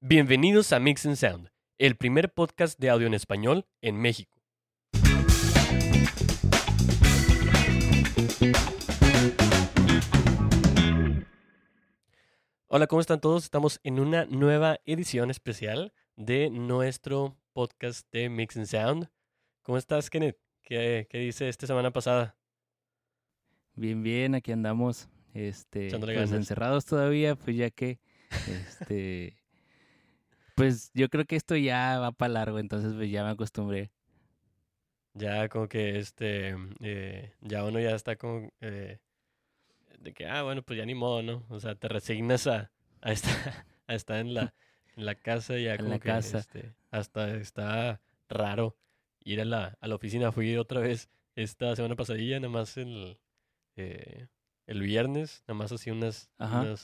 Bienvenidos a Mix and Sound, el primer podcast de audio en español en México. Hola, ¿cómo están todos? Estamos en una nueva edición especial de nuestro podcast de Mix and Sound. ¿Cómo estás, Kenneth? ¿Qué, qué dice esta semana pasada? Bien, bien, aquí andamos. Este, pues encerrados todavía, pues ya que, este, pues yo creo que esto ya va para largo, entonces pues ya me acostumbré. Ya como que este, eh, ya uno ya está como eh, de que, ah, bueno, pues ya ni modo, ¿no? O sea, te resignas a, a estar, a estar en la, en la casa ya En como la que, casa. este, hasta está raro ir a la, a la oficina. Fui otra vez esta semana pasadilla, nada más el, eh, el viernes, nada más así unas,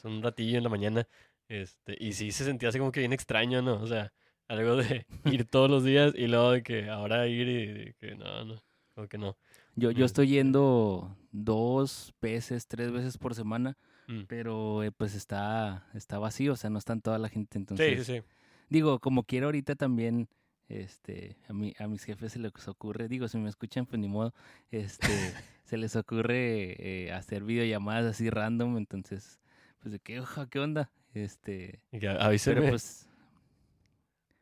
un ratillo en la mañana, este, y sí se sentía así como que bien extraño, ¿no? O sea, algo de ir todos los días y luego de que ahora ir y de que no, no, como que no. Yo, yo estoy Este. yendo dos veces, tres veces por semana, Mm. pero eh, pues está, está vacío, o sea, no están toda la gente, Sí, entonces, sí, sí. digo, como quiero ahorita también, este, a, mí, a mis jefes se les ocurre, digo, si me escuchan, pues ni modo, este, se les ocurre eh, hacer videollamadas así random, entonces, pues de qué, oja, qué onda, este, Y que avíseme. pero pues,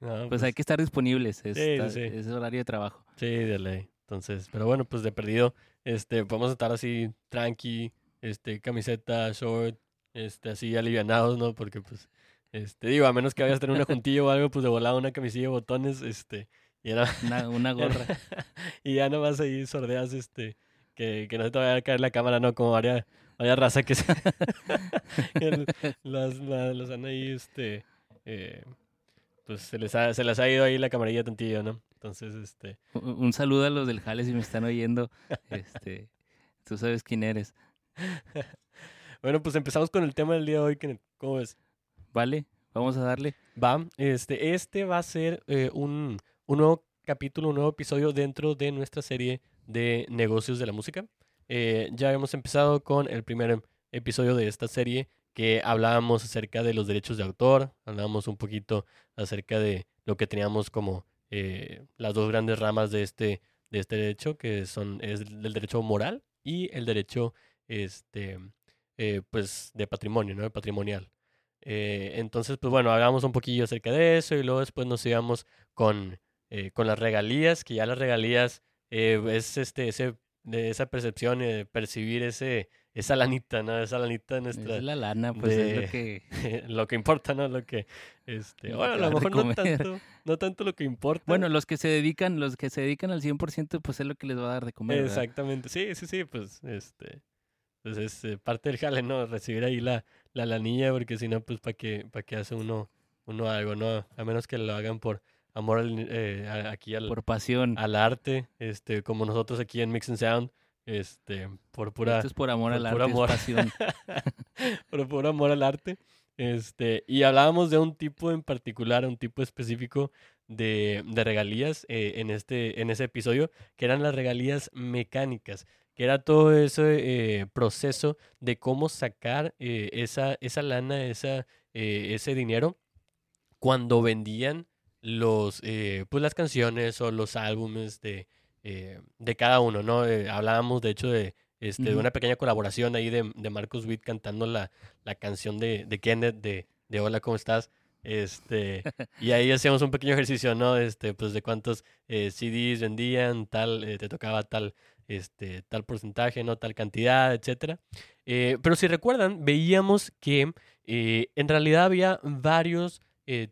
No, pues hay que estar disponibles, es, Sí, es horario de trabajo. Sí, de ley. Entonces, pero bueno, pues de perdido, este, podemos estar así tranqui, este, camiseta, short, este, así alivianados, ¿no? Porque pues, este, digo, a menos que vayas a tener una juntilla o algo, pues de volada una camisilla, botones, este, y ya, na- Una, una gorra. y ya nomás ahí sordeas, este, que, que no se te vaya a caer la cámara, ¿no? Como varias, varias raza que se, el- las, la- los han ahí, este, eh, pues se les ha, se les ha ido ahí la camarilla tantillo, ¿no? Entonces, este, Un un saludo a los del Jale si me están oyendo, este, tú sabes quién eres, Bueno, pues empezamos con el tema del día de hoy. Kenneth. ¿Cómo ves? ¿vale? Vamos a darle. Va, este, este va a ser eh, un, un nuevo capítulo, un nuevo episodio dentro de nuestra serie de negocios de la música. Eh, ya hemos empezado con el primer episodio de esta serie que hablábamos acerca de los derechos de autor, hablábamos un poquito acerca de lo que teníamos como eh, las dos grandes ramas de este, de este derecho, que son es el derecho moral y el derecho este, eh, pues, de patrimonio, ¿no? Patrimonial. Entonces, pues bueno, hablamos un poquillo acerca de eso y luego después nos íbamos con, con las regalías, que ya las regalías eh, es este, ese, de esa percepción, eh, percibir ese, esa lanita, ¿no? Esa lanita nuestra, Es la lana, pues es lo que... lo que importa, ¿no? Lo que, este, Lo bueno, a lo mejor no tanto, no tanto lo que importa. Bueno, los que se dedican, los que se dedican al 100%, pues es lo que les va a dar de comer, ¿verdad? Exactamente, sí, sí, sí, pues, este, pues es eh, parte del jale, ¿no? Recibir ahí la, la lanilla, porque si no, pues, ¿para qué, para qué hace uno, uno algo, no? A menos que lo hagan por amor al, eh, a- aquí al, Por pasión. al arte, este, como nosotros aquí en Mix and Sound, este, por pura, Esto es por amor por al arte, amor. es pasión. por puro amor al arte. Este, y hablábamos de un tipo en particular, un tipo específico de, de regalías eh, en, este, en ese episodio, que eran las regalías mecánicas, que era todo ese eh, proceso de cómo sacar eh, esa, esa lana, esa, ese dinero cuando vendían los, eh, pues las canciones o los álbumes de, eh, de cada uno, ¿no? Eh, hablábamos, de hecho, de, este, de una pequeña colaboración ahí de, de Marcus Witt cantando la, la canción de, de Kenneth de, de Hola, ¿cómo estás? Este, y ahí hacíamos un pequeño ejercicio, ¿no? Este, pues de cuántos eh, CDs vendían, tal, eh, te tocaba tal, este, tal porcentaje, ¿no? Tal cantidad, etcétera. Eh, pero si recuerdan, veíamos que en realidad había varios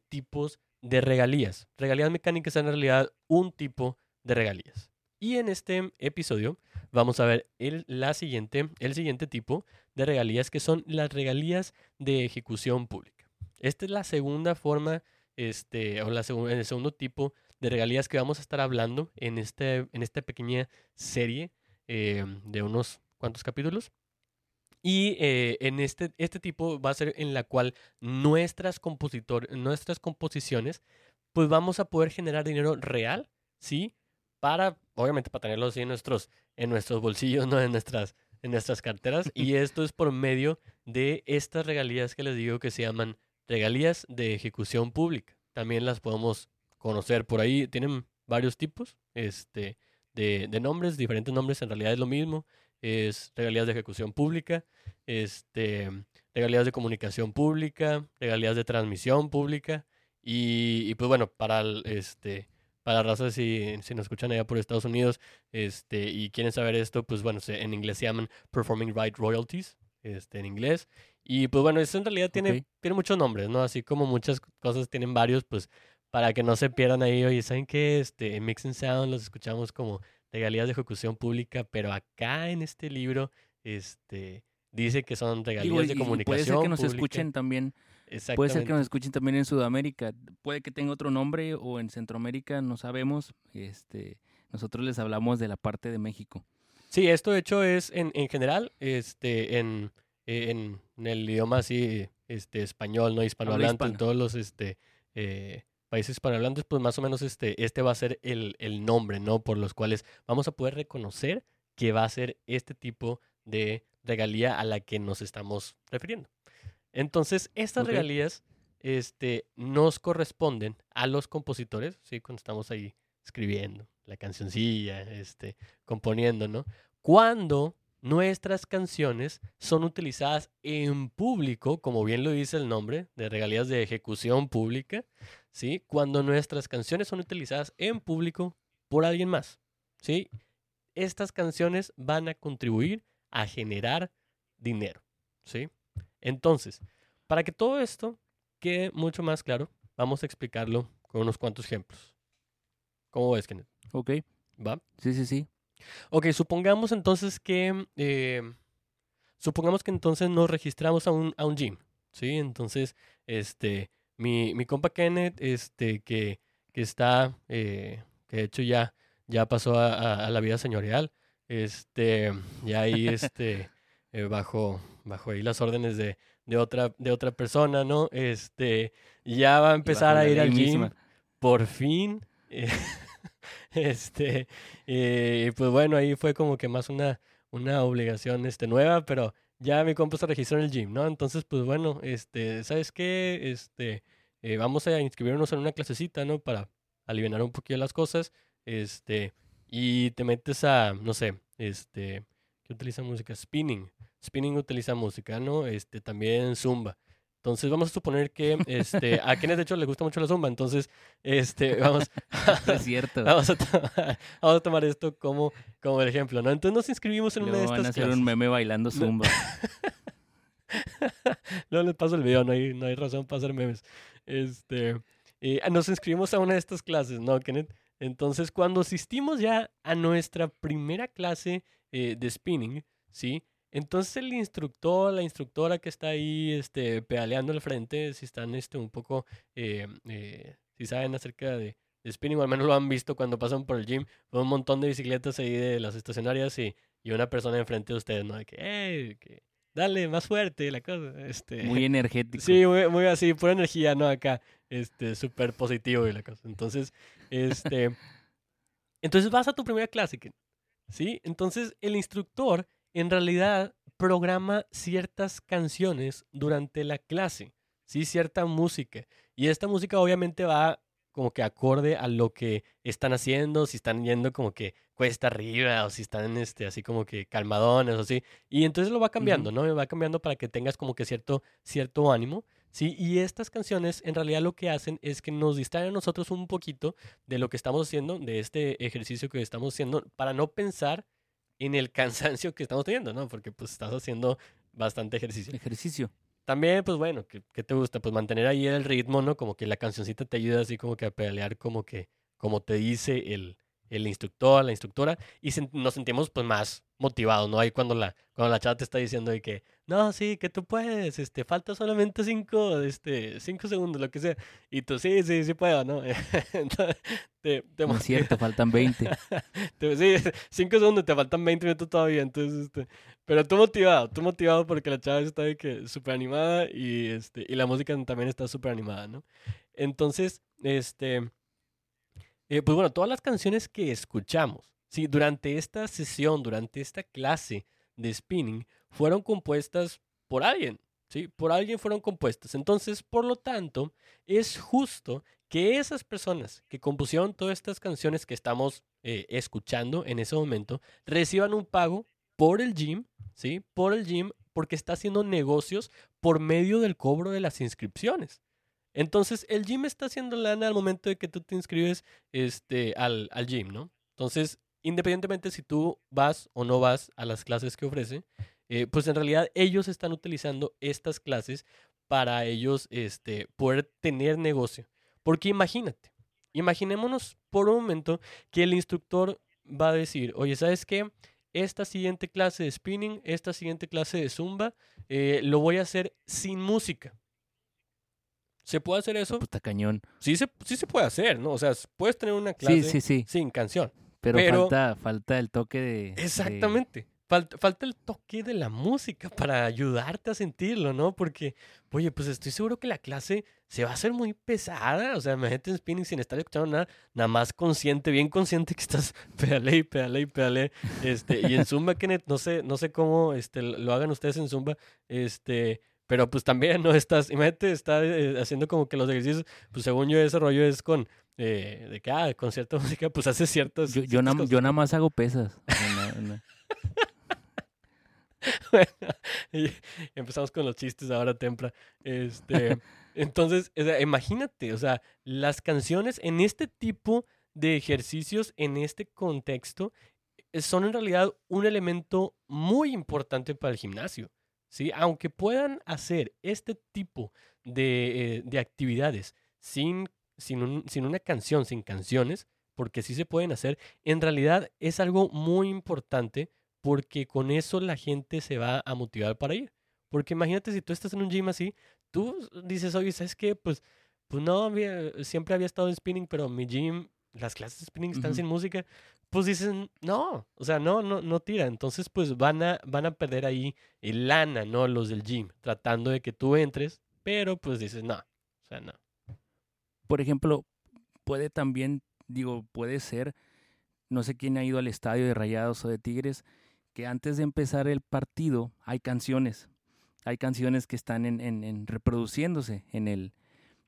tipos de regalías. Regalías mecánicas en realidad un tipo de regalías. Y en este episodio vamos a ver el, la siguiente, el siguiente tipo de regalías que son las regalías de ejecución pública. Esta es la segunda forma, este, o la segun- el segundo tipo de regalías que vamos a estar hablando en, este, en esta pequeña serie eh, de unos cuantos capítulos. Y eh, en este, este tipo va a ser en la cual nuestras, compositor, nuestras composiciones, pues vamos a poder generar dinero real, ¿sí? Para, obviamente, para tenerlo así en nuestros, en nuestros bolsillos, ¿no? En nuestras, en nuestras carteras. y esto es por medio de estas regalías que les digo que se llaman regalías de ejecución pública. También las podemos conocer por ahí. Tienen varios tipos este, de, de nombres, diferentes nombres, en realidad es lo mismo. Es regalías de ejecución pública, este, regalías de comunicación pública, regalías de transmisión pública. Y, y pues bueno, para el, este, para razas si, si nos escuchan allá por Estados Unidos este, y quieren saber esto, pues bueno, se, en inglés se llaman Performing Right Royalties, este, en inglés. Y pues bueno, eso en realidad tiene, tiene muchos nombres, ¿no? Así como muchas cosas tienen varios, pues para que no se pierdan ahí, oye, ¿saben qué? Este, en Mix and Sound los escuchamos como regalías de ejecución pública, pero acá en este libro, este, dice que son regalías Digo, y- de y comunicación puede ser que nos pública. escuchen también, puede ser que nos escuchen también en Sudamérica, puede que tenga otro nombre o en Centroamérica, no sabemos. Este, nosotros les hablamos de la parte de México. Sí, esto de hecho es en, en general, este, en, en, en el idioma así, este, español, no hispanohablante, en todos los este, eh, países hispanohablantes, pues más o menos este, este va a ser el, el nombre, ¿no? Por los cuales vamos a poder reconocer que va a ser este tipo de regalía a la que nos estamos refiriendo. Entonces, estas regalías este, nos corresponden a los compositores, ¿sí? Cuando estamos ahí escribiendo la cancioncilla, este, componiendo, ¿no? Cuando nuestras canciones son utilizadas en público, como bien lo dice el nombre, de regalías de ejecución pública, ¿sí? Cuando nuestras canciones son utilizadas en público por alguien más, ¿sí? Estas canciones van a contribuir a generar dinero, ¿sí? Entonces, para que todo esto quede mucho más claro, vamos a explicarlo con unos cuantos ejemplos. ¿Cómo ves, Kenneth? ¿Ok? ¿Va? Sí, sí, sí. Ok, supongamos entonces que. eh, supongamos que entonces nos registramos a un, a un gym. ¿Sí? Entonces, este. Mi, mi compa Kenneth, este, que, que está. eh, que de hecho ya, ya pasó a, a- a la vida señorial. Este. Ya ahí, este. eh, bajo, bajo ahí las órdenes de, de otra, de otra persona, ¿no? Este. Ya va a empezar a ir al gym misma. por fin. eh, este, eh, pues bueno, ahí fue como que más una, una obligación este, nueva, pero ya mi compa se registró en el gym, ¿no? Entonces, pues bueno, este, ¿sabes qué? Este, eh, vamos a inscribirnos en una clasecita, ¿no? Para aliviar un poquito las cosas, este, y te metes a, no sé, este, ¿qué utiliza música? Spinning. Spinning utiliza música, ¿no? Este, también Zumba. Entonces vamos a suponer que este, a quienes de hecho les gusta mucho la zumba, entonces este, vamos, Es cierto. vamos, a tomar, vamos a tomar esto como, como el ejemplo, ¿no? Entonces nos inscribimos en una de Luego van a estas hacer un clases. meme bailando zumba. Luego les paso el video, no hay, no hay razón para hacer memes. Este, eh, nos inscribimos a una de estas clases, ¿no, Kenneth? Entonces, cuando asistimos ya a nuestra primera clase eh, de spinning, ¿sí? Entonces el instructor, la instructora que está ahí este, pedaleando al frente, si están este, un poco, eh, eh, si saben acerca de, de spinning, o al menos lo han visto cuando pasan por el gym, un montón de bicicletas ahí de las estacionarias y, y una persona enfrente de ustedes, ¿no? De que, "Ey, que dale, más fuerte, la cosa. Este, Muy energético. Sí, muy, muy así, pura energía, ¿no? Acá, este, súper positivo y la cosa. Entonces, este, entonces vas a tu primera clase, ¿sí? Entonces el instructor en realidad programa ciertas canciones durante la clase, ¿sí? Cierta música. Y esta música obviamente va como que acorde a lo que están haciendo, si están yendo como que cuesta arriba o si están este, así como que calmadones o así. Y entonces lo va cambiando, ¿no? Va cambiando para que tengas como que cierto, cierto ánimo. Sí, y estas canciones en realidad lo que hacen es que nos distraen a nosotros un poquito de lo que estamos haciendo, de este ejercicio que estamos haciendo, para no pensar en el cansancio que estamos teniendo, ¿no? Porque pues estás haciendo bastante ejercicio. Ejercicio. También, pues bueno, ¿qué, qué te gusta? Pues mantener ahí el ritmo, ¿no? Como que la cancioncita te ayuda así como que a pedalear como que, como te dice el, el instructor, la instructora, y nos sentimos pues más motivados, ¿no? Ahí cuando la, cuando la chava te está diciendo de que, no, sí, que tú puedes, este, falta solamente cinco, este, cinco segundos, lo que sea, y tú, sí, sí, sí puedo, ¿no? Entonces, te, te No es cierto, faltan 20. Te- sí, cinco segundos, te faltan 20 minutos todavía, entonces, este, pero tú motivado, tú motivado porque la chava está de que súper animada y, este, y la música también está súper animada, ¿no? Entonces, este, eh, pues bueno, todas las canciones que escuchamos, sí, durante esta sesión, durante esta clase de spinning, fueron compuestas por alguien, ¿sí? Por alguien fueron compuestas. Entonces, por lo tanto, es justo que esas personas que compusieron todas estas canciones que estamos eh, escuchando en ese momento reciban un pago por el gym, ¿sí? Por el gym, porque está haciendo negocios por medio del cobro de las inscripciones. Entonces, el gym está haciendo lana al momento de que tú te inscribes este, al, al gym, ¿no? Entonces, independientemente si tú vas o no vas a las clases que ofrece, eh, pues en realidad ellos están utilizando estas clases para ellos este, poder tener negocio. Porque imagínate, imaginémonos por un momento que el instructor va a decir, oye, ¿sabes qué? Esta siguiente clase de spinning, esta siguiente clase de zumba, eh, lo voy a hacer sin música. ¿Se puede hacer eso? Puta cañón. Sí se, sí se puede hacer, ¿no? O sea, puedes tener una clase Sí, sin canción. Pero, Pero- falta, falta el toque de. de- Exactamente. Falta, falta el toque de la música para ayudarte a sentirlo, ¿no? Porque, oye, pues estoy seguro que la clase se va a hacer muy pesada. O sea, imagínate en spinning sin estar escuchando nada, nada más consciente, bien consciente que estás pedale y pedale y pedale. Este, y en Zumba, Kenneth, no sé, no sé cómo este, lo hagan ustedes en Zumba, este, pero pues también no estás, imagínate, está eh, haciendo como que los ejercicios, pues según yo ese rollo es con, eh, de que, ah, con cierta música, pues hace ciertas... Yo, yo, cosas. yo nada más hago pesas. Y empezamos con los chistes ahora, Tempra. Este, entonces, o sea, imagínate, o sea, las canciones en este tipo de ejercicios, en este contexto, eh, son en realidad un elemento muy importante para el gimnasio. ¿sí? Aunque puedan hacer este tipo de, eh, de actividades sin, sin, un- sin una canción, sin canciones, porque sí se pueden hacer, en realidad es algo muy importante porque con eso la gente se va a motivar para ir. Porque imagínate si tú estás en un gym así, tú dices, oye, ¿sabes qué? Pues, pues no, había- siempre había estado en spinning, pero mi gym, las clases de spinning están Ujú. sin música. Pues dicen, no, o sea, no, no, no tira. Entonces, pues van a, van a perder ahí el lana, ¿no? Los del gym, tratando de que tú entres, pero pues dices, no, o sea, no. Por ejemplo, puede también, digo, puede ser, no sé quién ha ido al estadio de Rayados o de Tigres, que antes de empezar el partido hay canciones. Hay canciones que están en, en- en reproduciéndose en el,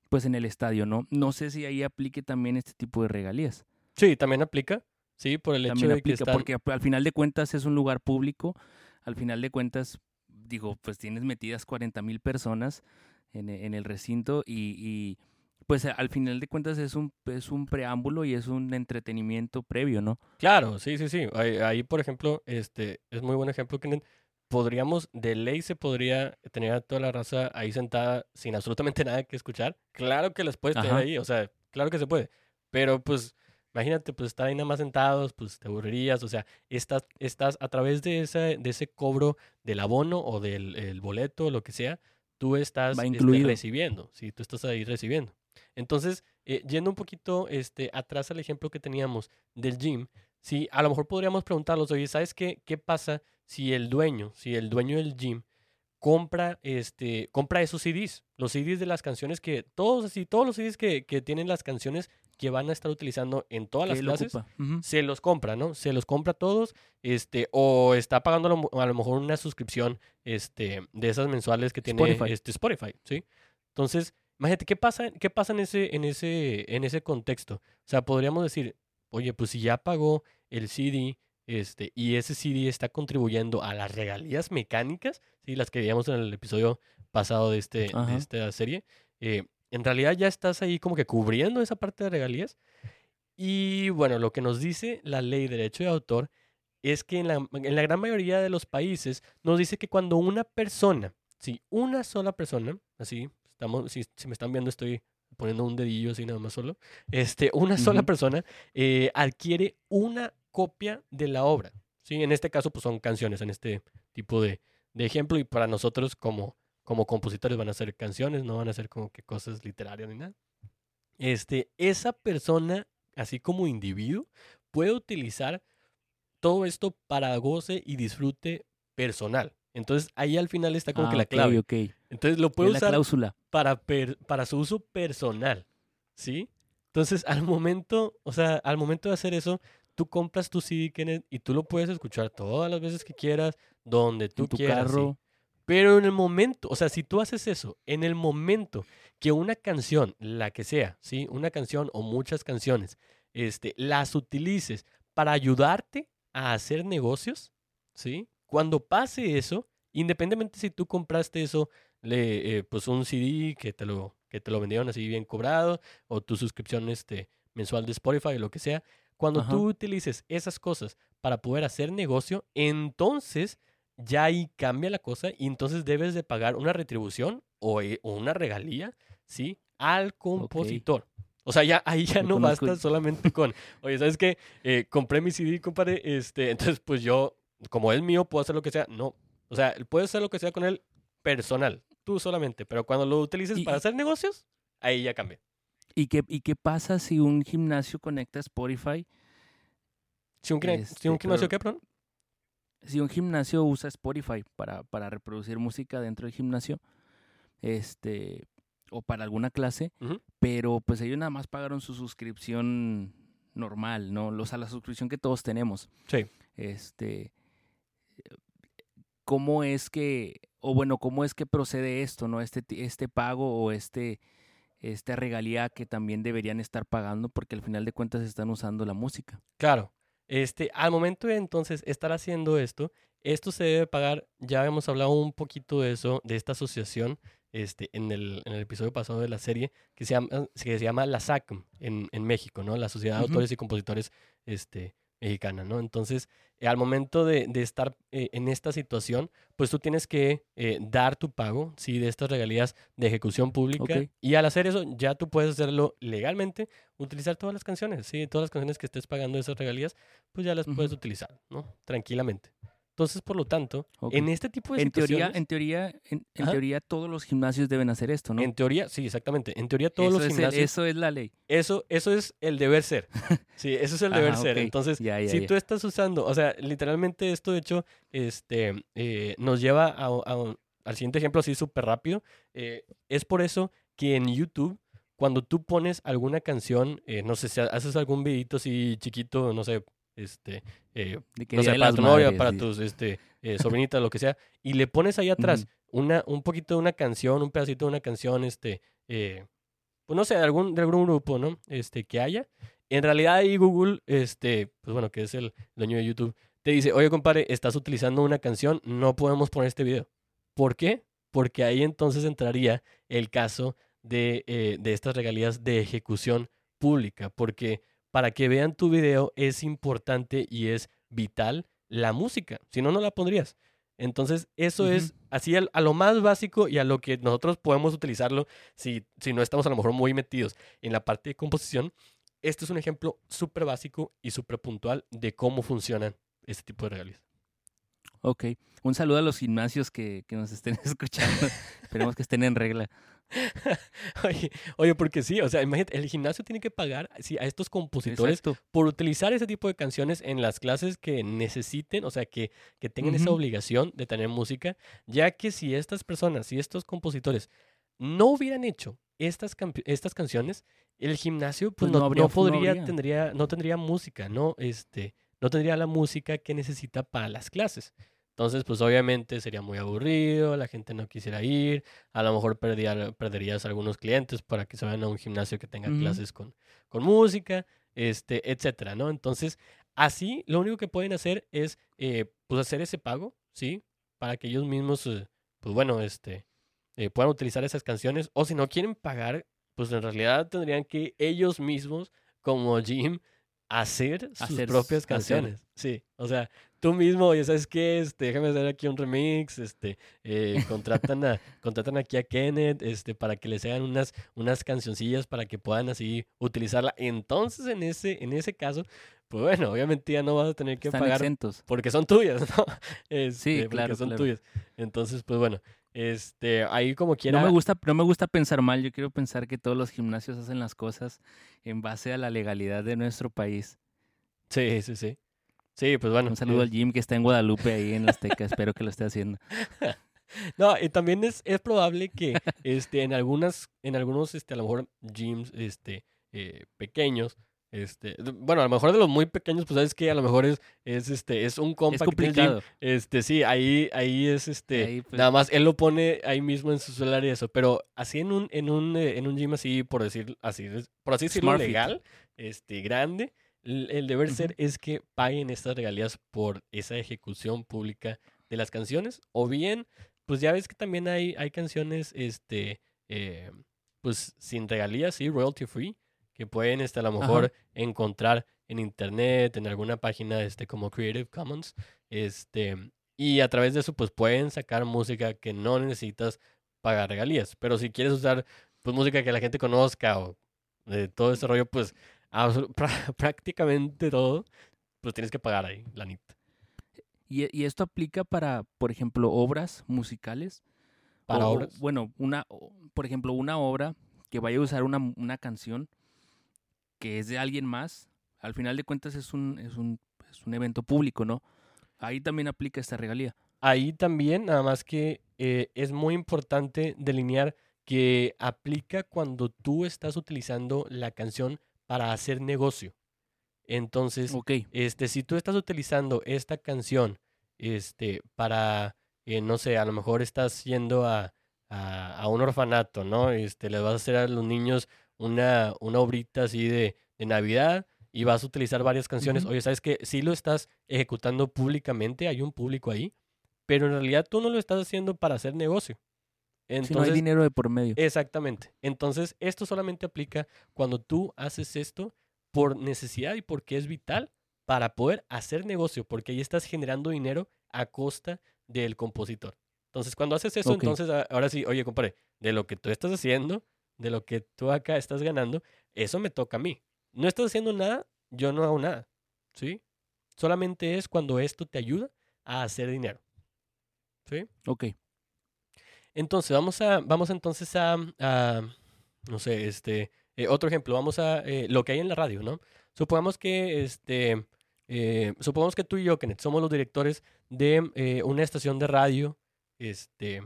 pues en el estadio, ¿no? No sé si ahí aplique también este tipo de regalías. Sí, también aplica, sí, por el hecho de que aplica, están... porque al final de cuentas es un lugar público, al final de cuentas, digo, pues tienes metidas 40 mil personas en, en el recinto y, y, pues al final de cuentas es un, es un preámbulo y es un entretenimiento previo, ¿no? Claro, sí, sí, sí. Ahí, ahí, por ejemplo, este es muy buen ejemplo que podríamos, de ley se podría tener a toda la raza ahí sentada sin absolutamente nada que escuchar. Claro que las puedes tener Ajá. ahí, o sea, claro que se puede. Pero pues, imagínate, pues estar ahí nada más sentados, pues te aburrirías. O sea, estás, estás a través de ese, de ese cobro del abono o del el boleto, lo que sea, tú estás Va este, recibiendo, sí, tú estás ahí recibiendo. Entonces, eh, yendo un poquito este, atrás al ejemplo que teníamos del gym, sí, a lo mejor podríamos preguntarlos, oye, ¿sabes qué, qué pasa si el dueño, si el dueño del gym compra, este, compra esos CDs, los CDs de las canciones que, todos así, todos los CDs que, que tienen las canciones que van a estar utilizando en todas las ¿Qué lo clases, se los compra, ¿no? Se los compra todos, este, o está pagando a lo, mo- a lo mejor una suscripción, este, de esas mensuales que tiene Spotify. este Spotify, ¿sí? Entonces, imagínate, ¿qué pasa, qué pasa en ese, en ese, en ese contexto? O sea, podríamos decir, oye, pues si ya pagó el CD, este, y ese CD está contribuyendo a las regalías mecánicas, ¿sí? Las que veíamos en el episodio pasado de, este, de esta serie, eh, en realidad ya estás ahí como que cubriendo esa parte de regalías. Y bueno, lo que nos dice la ley de derecho de autor es que en la, en la gran mayoría de los países nos dice que cuando una persona, sí, una sola persona, así, estamos, si, si me están viendo estoy poniendo un dedillo así nada más solo, este, una sola persona eh, adquiere una copia de la obra, ¿sí? En este caso, pues son canciones, en este tipo de, de ejemplo, y para nosotros como, como compositores van a ser canciones, no van a ser como que cosas literarias ni nada. Este, esa persona, así como individuo, puede utilizar todo esto para goce y disfrute personal. Entonces ahí al final está como que Ah, la clave. ok. Entonces lo puede Es la usar cláusula. para, per- para su uso personal, ¿sí? Entonces, al momento, o sea, al momento de hacer eso, tú compras tu CD, Kenneth, y tú lo puedes escuchar todas las veces que quieras, donde tú en tu quieras. Pero en el momento, o sea, si tú haces eso, en el momento que una canción, la que sea, ¿sí? Una canción o muchas canciones, este, las utilices para ayudarte a hacer negocios, ¿sí? Cuando pase eso, independientemente si tú compraste eso, le, eh, pues un CD que te lo que te lo vendieron así bien cobrado, o tu suscripción este, mensual de Spotify o lo que sea, cuando tú utilices esas cosas para poder hacer negocio, entonces ya ahí cambia la cosa y entonces debes de pagar una retribución o, eh, una regalía, ¿sí? Al compositor. O sea, ya ahí ya no basta solamente con, oye, ¿sabes qué? Eh, compré mi CD, compadre, este, entonces pues yo, como es mío, puedo hacer lo que sea. No, o sea, puedes hacer lo que sea con él personal, tú solamente, pero cuando lo utilices para hacer negocios, ahí ya cambia. ¿Y qué, ¿Y qué pasa si un gimnasio conecta Spotify? Si un, este, gimnasio, ¿qué, perdón? Si un gimnasio usa Spotify para, para reproducir música dentro del gimnasio, este, o para alguna clase, pero pues ellos nada más pagaron su suscripción normal, ¿no? O sea, la suscripción que todos tenemos. Sí. Este, ¿cómo es que o bueno, ¿cómo es que procede esto, no? Este, este pago o este, esta regalía que también deberían estar pagando porque al final de cuentas están usando la música. Claro. Este, al momento de entonces estar haciendo esto, esto se debe pagar, ya hemos hablado un poquito de eso, de esta asociación, este, en el, en el episodio pasado de la serie, que se llama, que se llama la SACM en, en México, ¿no? La Sociedad de Autores y Compositores este, mexicana, ¿no? Entonces, eh, al momento de, estar eh, en esta situación, pues tú tienes que eh, dar tu pago, ¿sí? De estas regalías de ejecución pública. Y al hacer eso, ya tú puedes hacerlo legalmente, utilizar todas las canciones, ¿sí? Todas las canciones que estés pagando esas regalías, pues ya las puedes utilizar, ¿no? Tranquilamente. Entonces, por lo tanto, en este tipo de en Teoría, en teoría, en, teoría, todos los gimnasios deben hacer esto, ¿no? En teoría, sí, exactamente. En teoría, todos los gimnasios... eso es la ley. Eso, eso es el deber ser. Sí, eso es el deber ser. Entonces, si tú estás usando... O sea, literalmente esto, de hecho, este, eh, nos lleva a, al siguiente ejemplo así súper rápido. Eh, es por eso que en YouTube cuando tú pones alguna canción, eh, no sé si haces algún videito así chiquito, no sé, este, eh, no sé, para tu novia, para tus este, eh, sobrinitas, lo que sea, y le pones ahí atrás una, un poquito de una canción, un pedacito de una canción, este, eh, pues no sé, de algún, de algún grupo, ¿no? Este, que haya. En realidad ahí Google, este, pues bueno, que es el dueño de YouTube, te dice, oye compadre, estás utilizando una canción, no podemos poner este video. ¿Por qué? Porque ahí entonces entraría el caso de, eh, de estas regalías de ejecución pública, porque para que vean tu video es importante y es vital la música. Si no, no la pondrías. Entonces, eso es así a, lo más básico y a lo que nosotros podemos utilizarlo si, si no estamos a lo mejor muy metidos en la parte de composición. Este es un ejemplo súper básico y súper puntual de cómo funcionan este tipo de regalías. Ok. Un saludo a los gimnasios que, que nos estén escuchando. Esperemos que estén en regla. oye, oye, porque sí, o sea, imagínate, el gimnasio tiene que pagar a estos compositores por utilizar ese tipo de canciones en las clases que necesiten, o sea, que, que tengan esa obligación de tener música, ya que si estas personas, si estos compositores no hubieran hecho estas, estas canciones, el gimnasio pues, pues no, podría, tendría, no tendría música, ¿no? Este, no tendría la música que necesita para las clases. Entonces, pues obviamente sería muy aburrido, la gente no quisiera ir, a lo mejor perderías algunos clientes para que se vayan a un gimnasio que tenga clases con, con música, este, etcétera, ¿no? Entonces, así lo único que pueden hacer es, eh, pues hacer ese pago, ¿sí? Para que ellos mismos, eh, pues bueno, este, eh, puedan utilizar esas canciones, o si no quieren pagar, pues en realidad tendrían que ellos mismos, como Jim, hacer sus propias canciones. Sí, o sea, tú mismo, ya sabes qué, este, déjame hacer aquí un remix, este, eh, contratan, a, contratan aquí a Kenneth, este, para que les hagan unas, unas cancioncillas para que puedan así utilizarla. Entonces, en ese, en ese caso, pues bueno, obviamente ya no vas a tener que pagar porque son tuyas, ¿no? sí, este, claro, porque son tuyas. Entonces, pues bueno, este, ahí como quiera. No me gusta, no me gusta pensar mal. Yo quiero pensar que todos los gimnasios hacen las cosas en base a la legalidad de nuestro país. Sí, sí, sí. Sí, pues bueno. Un saludo al Jim que está en Guadalupe ahí en Azteca. Espero que lo esté haciendo. No, y también es, es probable que este, en algunas, en algunos, este, a lo mejor gyms este, eh, pequeños, Este, bueno, a lo mejor de los muy pequeños, pues sabes que a lo mejor es, es este, es un compa Es que tiene complicado. Este, sí, ahí, ahí es este, Ahí, pues, nada más él lo pone ahí mismo en su celular y eso, pero así en un, en un, eh, en un gym así, por decir, así, por así decirlo, legal, este, grande, el, el deber ser es que paguen estas regalías por esa ejecución pública de las canciones, o bien, pues ya ves que también hay, hay canciones, este, eh, pues sin regalías, sí, royalty free, que pueden, este, a lo mejor encontrar en internet, en alguna página, este, como Creative Commons, este, y a través de eso, pues pueden sacar música que no necesitas pagar regalías. Pero si quieres usar, pues música que la gente conozca o de todo ese rollo, pues prácticamente todo, pues tienes que pagar ahí, la neta. Y, y esto aplica para, por ejemplo, obras musicales. Para O- obras. Bueno, una, por ejemplo, una obra que vaya a usar una, una canción que es de alguien más, al final de cuentas es un, es un, es un evento público, ¿no? Ahí también aplica esta regalía. Ahí también, nada más que eh, es muy importante delinear que aplica cuando tú estás utilizando la canción para hacer negocio. Entonces, este, si tú estás utilizando esta canción, este, para, eh, no sé, a lo mejor estás yendo a, a, a un orfanato, ¿no? Este, le vas a hacer a los niños una, una obrita así de, de Navidad y vas a utilizar varias canciones. Ujú. Oye, ¿sabes qué? Sí lo estás ejecutando públicamente, hay un público ahí, pero en realidad tú no lo estás haciendo para hacer negocio. si no hay Entonces, dinero de por medio. Exactamente. Entonces, esto solamente aplica cuando tú haces esto por necesidad y porque es vital para poder hacer negocio, porque ahí estás generando dinero a costa del compositor. Entonces, cuando haces eso, entonces ahora sí, oye, compadre, de lo que tú estás haciendo, de lo que tú acá estás ganando, eso me toca a mí. No estás haciendo nada, yo no hago nada. ¿Sí? Solamente es cuando esto te ayuda a hacer dinero. ¿Sí? Ok, Entonces, vamos a, vamos entonces a, a, no sé, este, eh, otro ejemplo, vamos a eh, lo que hay en la radio, ¿no? Supongamos que, este, eh, supongamos que tú y yo, Kenneth, somos los directores de una estación de radio, este,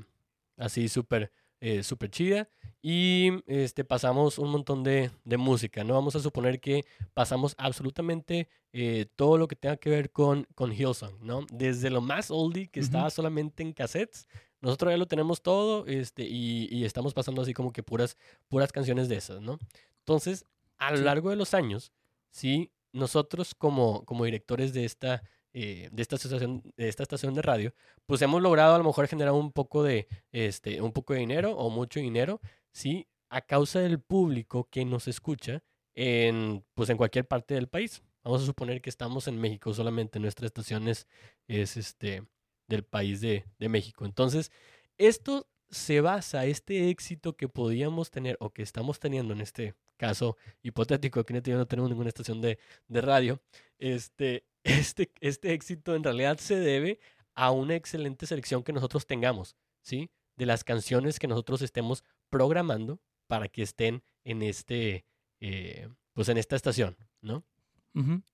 así súper, eh, súper chida, y este, pasamos un montón de, de música, ¿no? Vamos a suponer que pasamos absolutamente eh, todo lo que tenga que ver con, con Hillsong, ¿no? Desde lo más oldie, que Ujú. estaba solamente en cassettes, nosotros ya lo tenemos todo, este, y, y estamos pasando así como que puras, puras canciones de esas, ¿no? Entonces, a lo largo de los años, sí, nosotros como, como directores de esta, eh, de esta asociación, de esta estación de radio, pues hemos logrado a lo mejor generar un poco de, este, un poco de dinero o mucho dinero, sí, a causa del público que nos escucha en, pues en cualquier parte del país. Vamos a suponer que estamos en México solamente, nuestra estación es, es este, del país de, de México. Entonces, esto se basa, este éxito que podíamos tener o que estamos teniendo en este caso hipotético, que no tenemos ninguna estación de, de radio, este, este, este éxito en realidad se debe a una excelente selección que nosotros tengamos, ¿sí? De las canciones que nosotros estemos programando para que estén en este, eh, pues en esta estación, ¿no?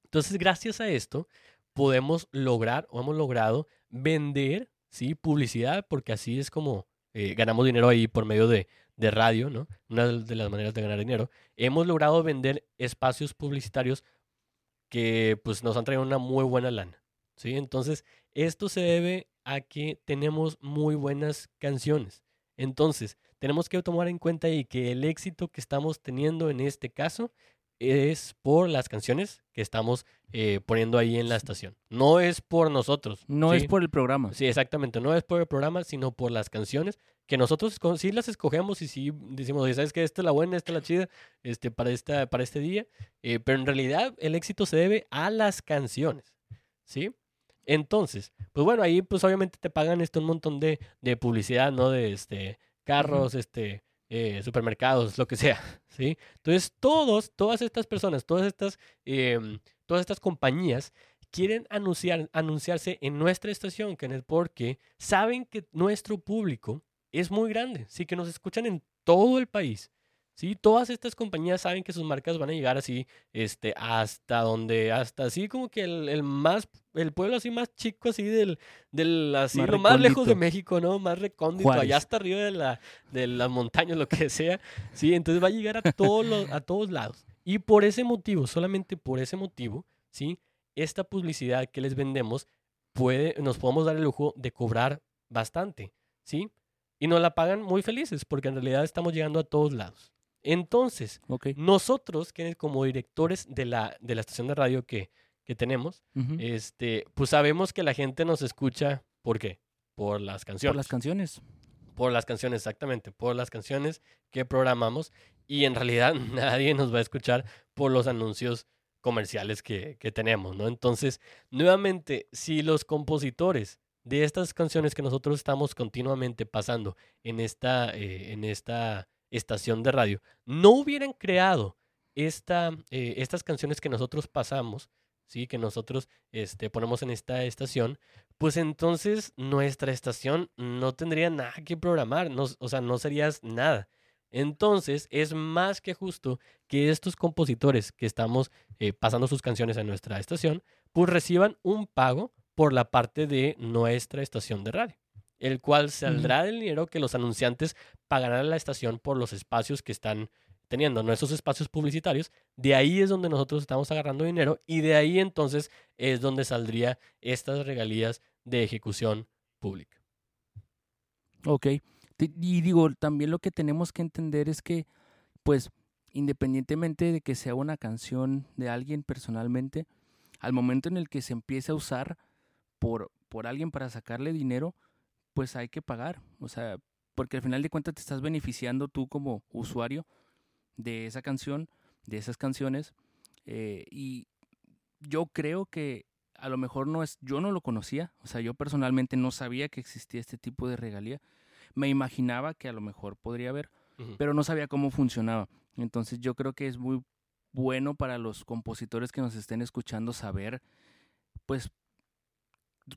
Entonces, gracias a esto, podemos lograr o hemos logrado vender, ¿sí? Publicidad, porque así es como eh, ganamos dinero ahí por medio de, de radio, ¿no? Una de las maneras de ganar dinero. Hemos logrado vender espacios publicitarios que pues nos han traído una muy buena lana, ¿sí? Entonces, esto se debe a que tenemos muy buenas canciones. Entonces, tenemos que tomar en cuenta ahí que el éxito que estamos teniendo en este caso es por las canciones que estamos eh, poniendo ahí en la estación. No es por nosotros. No es por el programa. Sí, exactamente. No es por el programa, sino por las canciones que nosotros sí las escogemos y sí decimos, oye, ¿sabes qué? Esta es la buena, esta es la chida este, para, esta, para este día. Eh, pero en realidad el éxito se debe a las canciones. ¿Sí? Entonces, pues bueno, ahí pues obviamente te pagan esto un montón de, de publicidad, ¿no? De este carros, este eh, supermercados, lo que sea, ¿sí? Entonces, todos, todas estas personas, todas estas, em, todas estas compañías quieren anunciar, anunciarse en nuestra estación, Kenneth, porque saben que nuestro público es muy grande, sí, que nos escuchan en todo el país. Sí, todas estas compañías saben que sus marcas van a llegar así, este, hasta donde, hasta así como que el, el más, el pueblo así más chico así del, del así, Más lo más lejos de. México, ¿no? Más recóndito, allá hasta arriba de la, de las montañas, lo que sea. Sí, entonces va a llegar a todos los, a todos lados. Y por ese motivo, solamente por ese motivo, ¿sí? Esta publicidad que les vendemos puede, nos podemos dar el lujo de cobrar bastante, ¿sí? Y nos la pagan muy felices porque en realidad estamos llegando a todos lados. Entonces, nosotros, que como directores de la, de la estación de radio que, que tenemos, este, pues sabemos que la gente nos escucha, ¿por qué? Por las canciones. Por las canciones. Por las canciones, exactamente, por las canciones que programamos y en realidad nadie nos va a escuchar por los anuncios comerciales que, que tenemos, ¿no? Entonces, nuevamente, si los compositores de estas canciones que nosotros estamos continuamente pasando en esta, eh, en esta estación de radio, no hubieran creado esta, eh, estas canciones que nosotros pasamos, ¿sí? que nosotros este, ponemos en esta estación, pues entonces nuestra estación no tendría nada que programar, no, o sea, no serías nada. Entonces es más que justo que estos compositores que estamos eh, pasando sus canciones en nuestra estación, pues reciban un pago por la parte de nuestra estación de radio, el cual saldrá del dinero que los anunciantes pagarán a la estación por los espacios que están teniendo, nuestros espacios publicitarios. De ahí es donde nosotros estamos agarrando dinero y de ahí entonces es donde saldría estas regalías de ejecución pública. Ok. Y digo, también lo que tenemos que entender es que, pues, independientemente de que sea una canción de alguien personalmente, al momento en el que se empiece a usar, por, por alguien para sacarle dinero, pues hay que pagar. O sea, porque al final de cuentas te estás beneficiando tú como usuario de esa canción, de esas canciones. Eh, y yo creo que a lo mejor no es, yo no lo conocía, o sea, yo personalmente no sabía que existía este tipo de regalía. Me imaginaba que a lo mejor podría haber, pero no sabía cómo funcionaba. Entonces yo creo que es muy bueno para los compositores que nos estén escuchando saber, pues,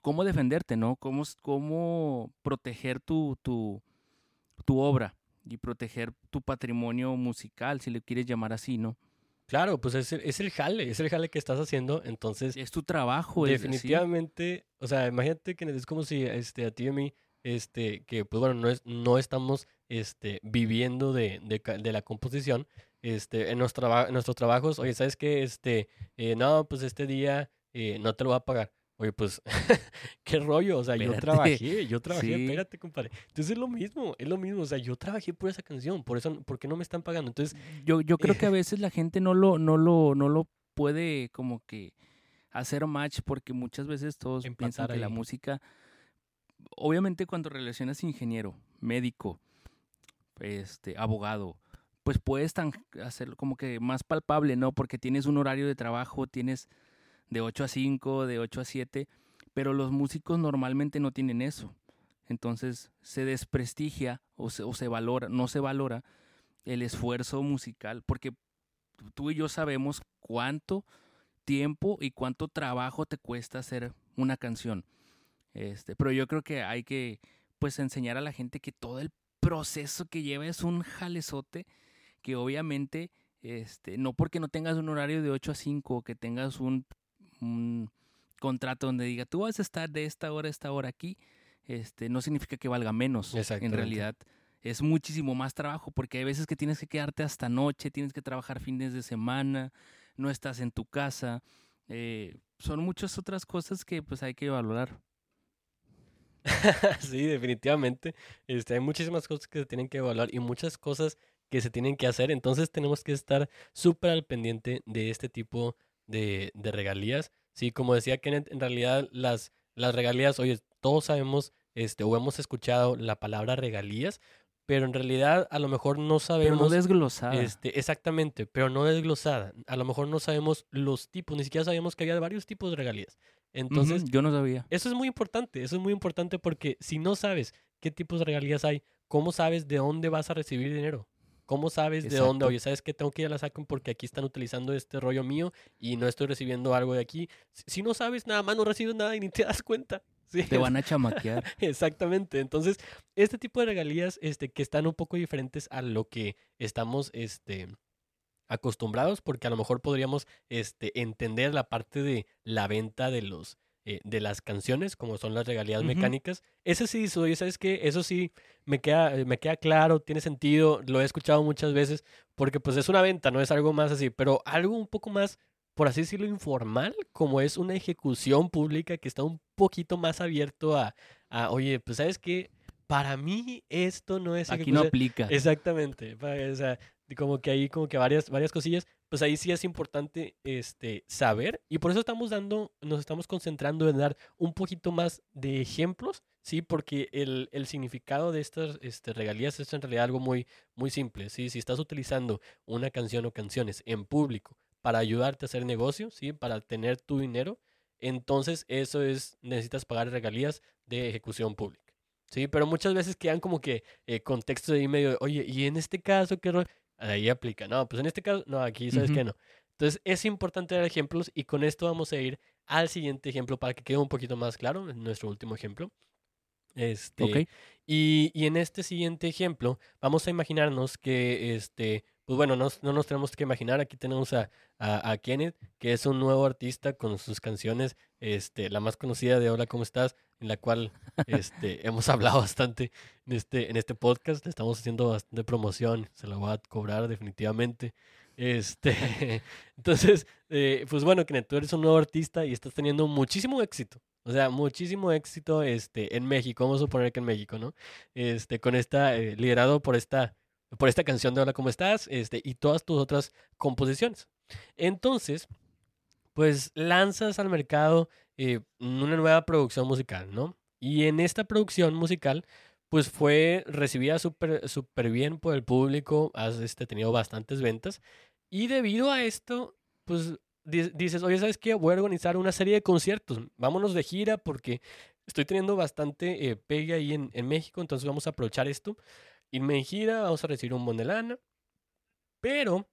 cómo defenderte, ¿no? Cómo, cómo proteger tu, tu, tu obra y proteger tu patrimonio musical, si le quieres llamar así, ¿no? Claro, pues es el, es el jale, es el jale que estás haciendo, entonces... Es tu trabajo. Definitivamente, o sea, imagínate que es como si este, a ti y a mí, este, que pues bueno, no, es, no estamos este, viviendo de, de, la composición, este, en, nuestro, en nuestros trabajos, oye, ¿sabes qué? Este, eh, no, pues este día eh, no te lo va a pagar. Oye, pues, qué rollo, o sea, yo trabajé, yo trabajé, espérate, compadre. Entonces es lo mismo, es lo mismo, o sea, yo trabajé por esa canción, por eso, ¿por qué no me están pagando? Entonces, yo, yo creo que a veces la gente no lo, no lo, no lo puede como que hacer match, porque muchas veces todos piensan que la música, obviamente cuando relacionas ingeniero, médico, este, abogado, pues puedes tan, hacerlo como que más palpable, ¿no? Porque tienes un horario de trabajo, tienes de 8 a 5, de 8 a 7, pero los músicos normalmente no tienen eso. Entonces se desprestigia o se, o se valora, no se valora el esfuerzo musical, porque tú y yo sabemos cuánto tiempo y cuánto trabajo te cuesta hacer una canción. Este, pero yo creo que hay que pues enseñar a la gente que todo el proceso que lleva es un jalezote que obviamente este, no porque no tengas un horario de 8 a 5 o que tengas un un contrato donde diga tú vas a estar de esta hora a esta hora aquí, este, no significa que valga menos. En realidad es muchísimo más trabajo porque hay veces que tienes que quedarte hasta noche, tienes que trabajar fines de semana, no estás en tu casa. Eh, son muchas otras cosas que pues hay que valorar. sí, definitivamente. Este, hay muchísimas cosas que se tienen que evaluar y muchas cosas que se tienen que hacer. Entonces tenemos que estar súper al pendiente de este tipo de, de regalías. Sí, como decía Kenneth, en realidad las, las regalías, oye, todos sabemos este, o hemos escuchado la palabra regalías, pero en realidad a lo mejor no sabemos. Pero no desglosada. Este, exactamente, pero no desglosada. A lo mejor no sabemos los tipos, ni siquiera sabíamos que había varios tipos de regalías. Entonces, yo no sabía. Eso es muy importante, eso es muy importante porque si no sabes qué tipos de regalías hay, ¿cómo sabes de dónde vas a recibir dinero? ¿Cómo sabes de dónde? Oye, ¿sabes que Tengo que ir a la SACOM porque aquí están utilizando este rollo mío y no estoy recibiendo algo de aquí. Si no sabes nada más, no recibes nada y ni te das cuenta. Te van a chamaquear. Exactamente. Entonces, este tipo de regalías este, que están un poco diferentes a lo que estamos este, acostumbrados, porque a lo mejor podríamos este, entender la parte de la venta de los, eh, de las canciones, como son las regalías mecánicas. Ese sí, oye, ¿sabes qué? Eso sí me queda, me queda claro, tiene sentido, lo he escuchado muchas veces, porque pues es una venta, no es algo más así, pero algo un poco más, por así decirlo, informal, como es una ejecución pública que está un poquito más abierto a, a oye, pues ¿sabes qué? Para mí esto no es Aquí no ejecución. aplica. Exactamente, o sea, como que ahí como que varias, varias cosillas, pues ahí sí es importante este, saber y por eso estamos dando, nos estamos concentrando en dar un poquito más de ejemplos, ¿sí? Porque el, el significado de estas este, regalías es en realidad algo muy, muy simple, ¿sí? Si estás utilizando una canción o canciones en público para ayudarte a hacer negocio, ¿sí? Para tener tu dinero, entonces eso es, necesitas pagar regalías de ejecución pública. Sí, pero muchas veces quedan como que eh, contextos ahí medio, oye, y en este caso, ¿qué? Ahí aplica. No, pues en este caso, no, aquí sabes que no. Entonces es importante dar ejemplos y con esto vamos a ir al siguiente ejemplo para que quede un poquito más claro, nuestro último ejemplo. Este, Ok. y, y en este siguiente ejemplo, vamos a imaginarnos que, este, pues bueno, no nos tenemos que imaginar, aquí tenemos a, a, a Kenneth, que es un nuevo artista con sus canciones, este, la más conocida de Hola, ¿cómo estás? En la cual este, hemos hablado bastante en este, en este podcast, le estamos haciendo bastante promoción, se la voy a cobrar definitivamente. Este, entonces, eh, pues bueno, Kenneth, tú eres un nuevo artista y estás teniendo muchísimo éxito. O sea, muchísimo éxito este, en México, vamos a suponer que en México, ¿no? Este, con esta, eh, liderado por esta, por esta canción de Hola, ¿cómo estás? Este, y todas tus otras composiciones. Entonces, pues lanzas al mercado eh, una nueva producción musical, ¿no? Y en esta producción musical, pues fue recibida súper súper bien por el público, has este, tenido bastantes ventas. Y debido a esto, pues di- dices, oye, ¿sabes qué? Voy a organizar una serie de conciertos. Vámonos de gira porque estoy teniendo bastante eh, pegue ahí en, en México, entonces vamos a aprovechar esto. Irme en gira, vamos a recibir un buen de lana. Pero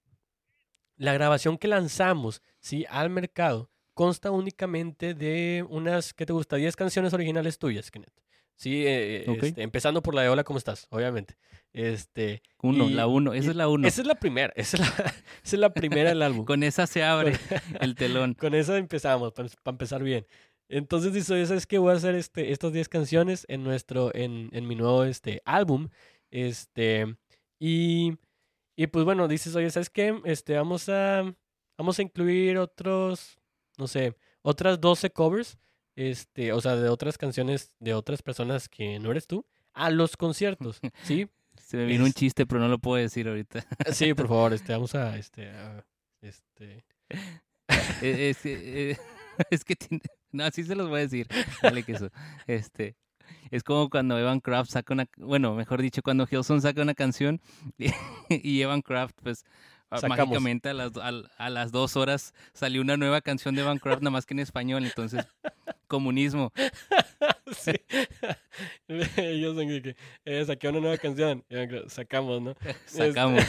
la grabación que lanzamos, ¿sí? Al mercado consta únicamente de unas, ¿qué te gusta? 10 canciones originales tuyas, Kenneth. Sí, eh, Ok. este, empezando por la de Hola, ¿cómo estás? Obviamente. Este, Uno, y- la uno. Esa y es la uno. Esa es la primera, esa es la, esa es la primera del álbum. Con esa se abre el telón. Con esa empezamos, para, empezar bien. Entonces dice, ¿sabes qué? Voy a hacer este, estas 10 canciones en nuestro, en, en mi nuevo este, álbum. Este, y, y pues bueno, dices, oye, ¿sabes qué? Este, vamos a, vamos a incluir otros, no sé, otras 12 covers, este, o sea, de otras canciones de otras personas que no eres tú, a los conciertos, ¿sí? Se me vino un chiste, pero no lo puedo decir ahorita. Sí, por favor, este, vamos a, este, a- este, Eh, es, que, eh, es que tiene- no, así se los voy a decir. Dale que eso. Este, es como cuando Evan Kraft saca una, bueno, mejor dicho, cuando Hillsong saca una canción y, y Evan Kraft, pues a- Sacamos. mágicamente a las, a, las dos horas salió una nueva canción de Evan Kraft, nada más que en español. Entonces, comunismo. Sí. Son de que eh, saqué una nueva canción. Yo Sacamos, ¿no? Este, Sacamos.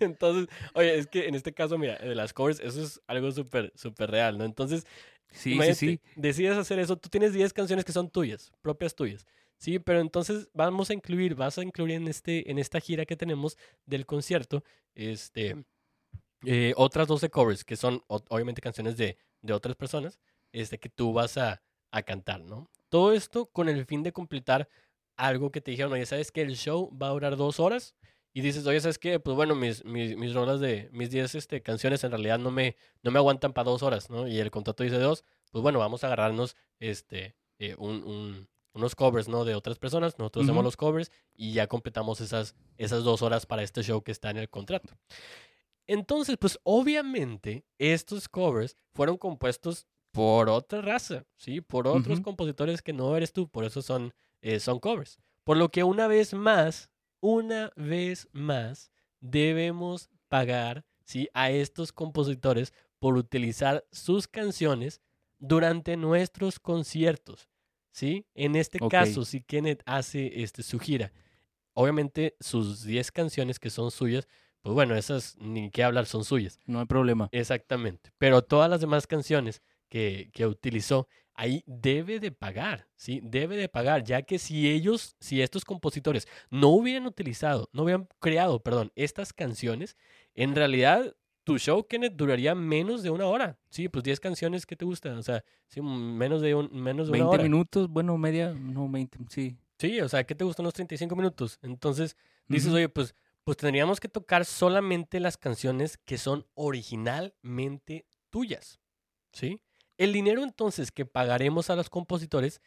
Entonces, oye, es que en este caso, mira, de las covers, eso es algo súper, súper real, ¿no? Entonces, Sí, sí, imagínate, sí. decides hacer eso, tú tienes 10 canciones que son tuyas, propias tuyas. Sí, pero entonces vamos a incluir, vas a incluir en este, en esta gira que tenemos del concierto, este, eh, otras 12 covers que son o- obviamente canciones de, de otras personas, este, que tú vas a, a cantar, ¿no? Todo esto con el fin de completar algo que te dijeron, oye, ¿sabes que El show va a durar dos horas y dices, oye, ¿sabes qué? Pues bueno, mis, mis, mis rolas de mis 10 este, canciones en realidad no me, no me aguantan para dos horas, ¿no? Y el contrato dice dos, pues bueno, vamos a agarrarnos este, eh, un, un- unos covers, ¿no? De otras personas, nosotros hacemos Ujú. los covers y ya completamos esas, esas dos horas para este show que está en el contrato. Entonces, pues obviamente estos covers fueron compuestos por otra raza, ¿sí? Por otros Ujú. compositores que no eres tú, por eso son, eh, son covers. Por lo que una vez más, una vez más, debemos pagar, ¿sí? A estos compositores por utilizar sus canciones durante nuestros conciertos, ¿sí? En este caso, si Kenneth hace este, su gira, obviamente sus 10 canciones que son suyas, pues bueno, esas ni qué hablar, son suyas. No hay problema. Exactamente. Pero todas las demás canciones que, que utilizó, ahí debe de pagar, ¿sí? Debe de pagar, ya que si ellos, si estos compositores no hubieran utilizado, no hubieran creado, perdón, estas canciones, en realidad tu show, Kenneth, duraría menos de una hora. Sí, pues 10 canciones que te gustan. O sea, sí, menos de, un, menos de 20 una hora. minutos, bueno, media, no, 20, sí. Sí, o sea, ¿qué te gustan los 35 minutos? Entonces, dices, oye, pues, pues tendríamos que tocar solamente las canciones que son originalmente tuyas. ¿Sí? El dinero entonces que pagaremos a los compositores,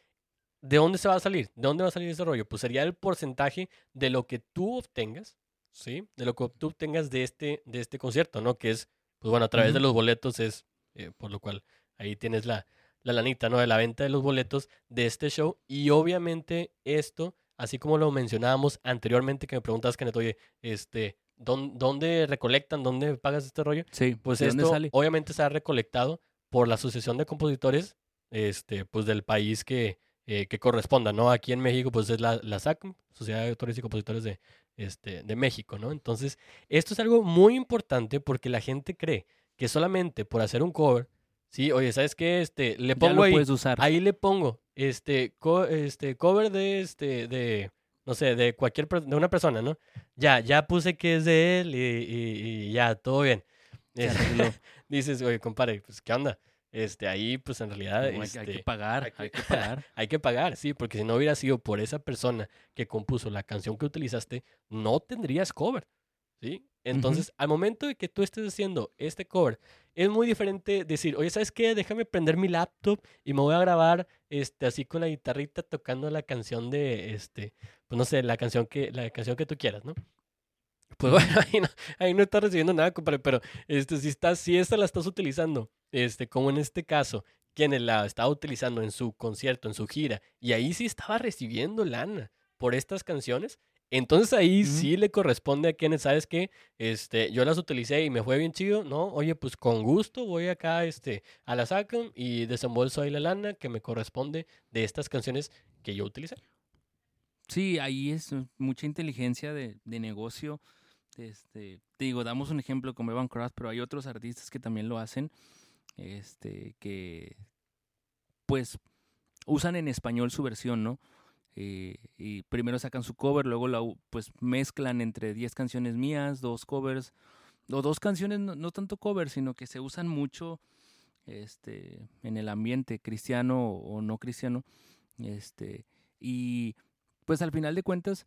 ¿de dónde se va a salir? ¿De dónde va a salir ese rollo? Pues sería el porcentaje de lo que tú obtengas, ¿sí? De lo que tú obtengas de este, de este concierto, ¿no? Que es, pues bueno, a través de los boletos es, eh, por lo cual ahí tienes la, la lanita, ¿no? De la venta de los boletos de este show. Y obviamente esto, así como lo mencionábamos anteriormente, que me preguntabas, Kenneth, oye, este, ¿dónde, recolectan? ¿Dónde pagas este rollo? Sí, pues esto sale? obviamente se ha recolectado por la Asociación de Compositores este, pues del país que, eh, que corresponda, ¿no? Aquí en México, pues es la, la SACM, Sociedad de Autores y Compositores de, este, de México, ¿no? Entonces, esto es algo muy importante porque la gente cree que solamente por hacer un cover, sí, oye, ¿sabes qué? Este, le pongo ahí, usar. ahí le pongo, este, este, cover de, este, de, no sé, de cualquier, de una persona, ¿no? Ya, ya puse que es de él y, y ya, todo bien. dices, oye, compadre, pues, ¿qué onda? Este, ahí, pues, en realidad... hay, que este, pagar, hay que, pagar. hay que pagar, sí, porque si no hubiera sido por esa persona que compuso la canción que utilizaste, no tendrías cover, ¿sí? Entonces, al momento de que tú estés haciendo este cover, es muy diferente decir, oye, ¿sabes qué? Déjame prender mi laptop y me voy a grabar, este, así con la guitarrita tocando la canción de, este, pues, no sé, la canción que, la canción que tú quieras, ¿no? Pues bueno, ahí no, ahí no estás recibiendo nada, compadre, pero este, si, estás, si esta la estás utilizando, este, como en este caso, quien la estaba utilizando en su concierto, en su gira, y ahí sí estaba recibiendo lana por estas canciones, entonces ahí sí le corresponde a quienes, ¿sabes qué? Este, yo las utilicé y me fue bien chido, ¿no? Oye, pues con gusto voy acá este, a la SACAM y desembolso ahí la lana que me corresponde de estas canciones que yo utilicé. Sí, ahí es mucha inteligencia de, de negocio este, te digo, damos un ejemplo como Evan Cross, pero hay otros artistas que también lo hacen, este, que pues usan en español su versión, ¿no? Eh, y primero sacan su cover, luego la, pues mezclan entre 10 canciones mías, dos covers, o dos canciones, no, tanto covers, sino que se usan mucho este, en el ambiente cristiano o no cristiano. Este, y pues al final de cuentas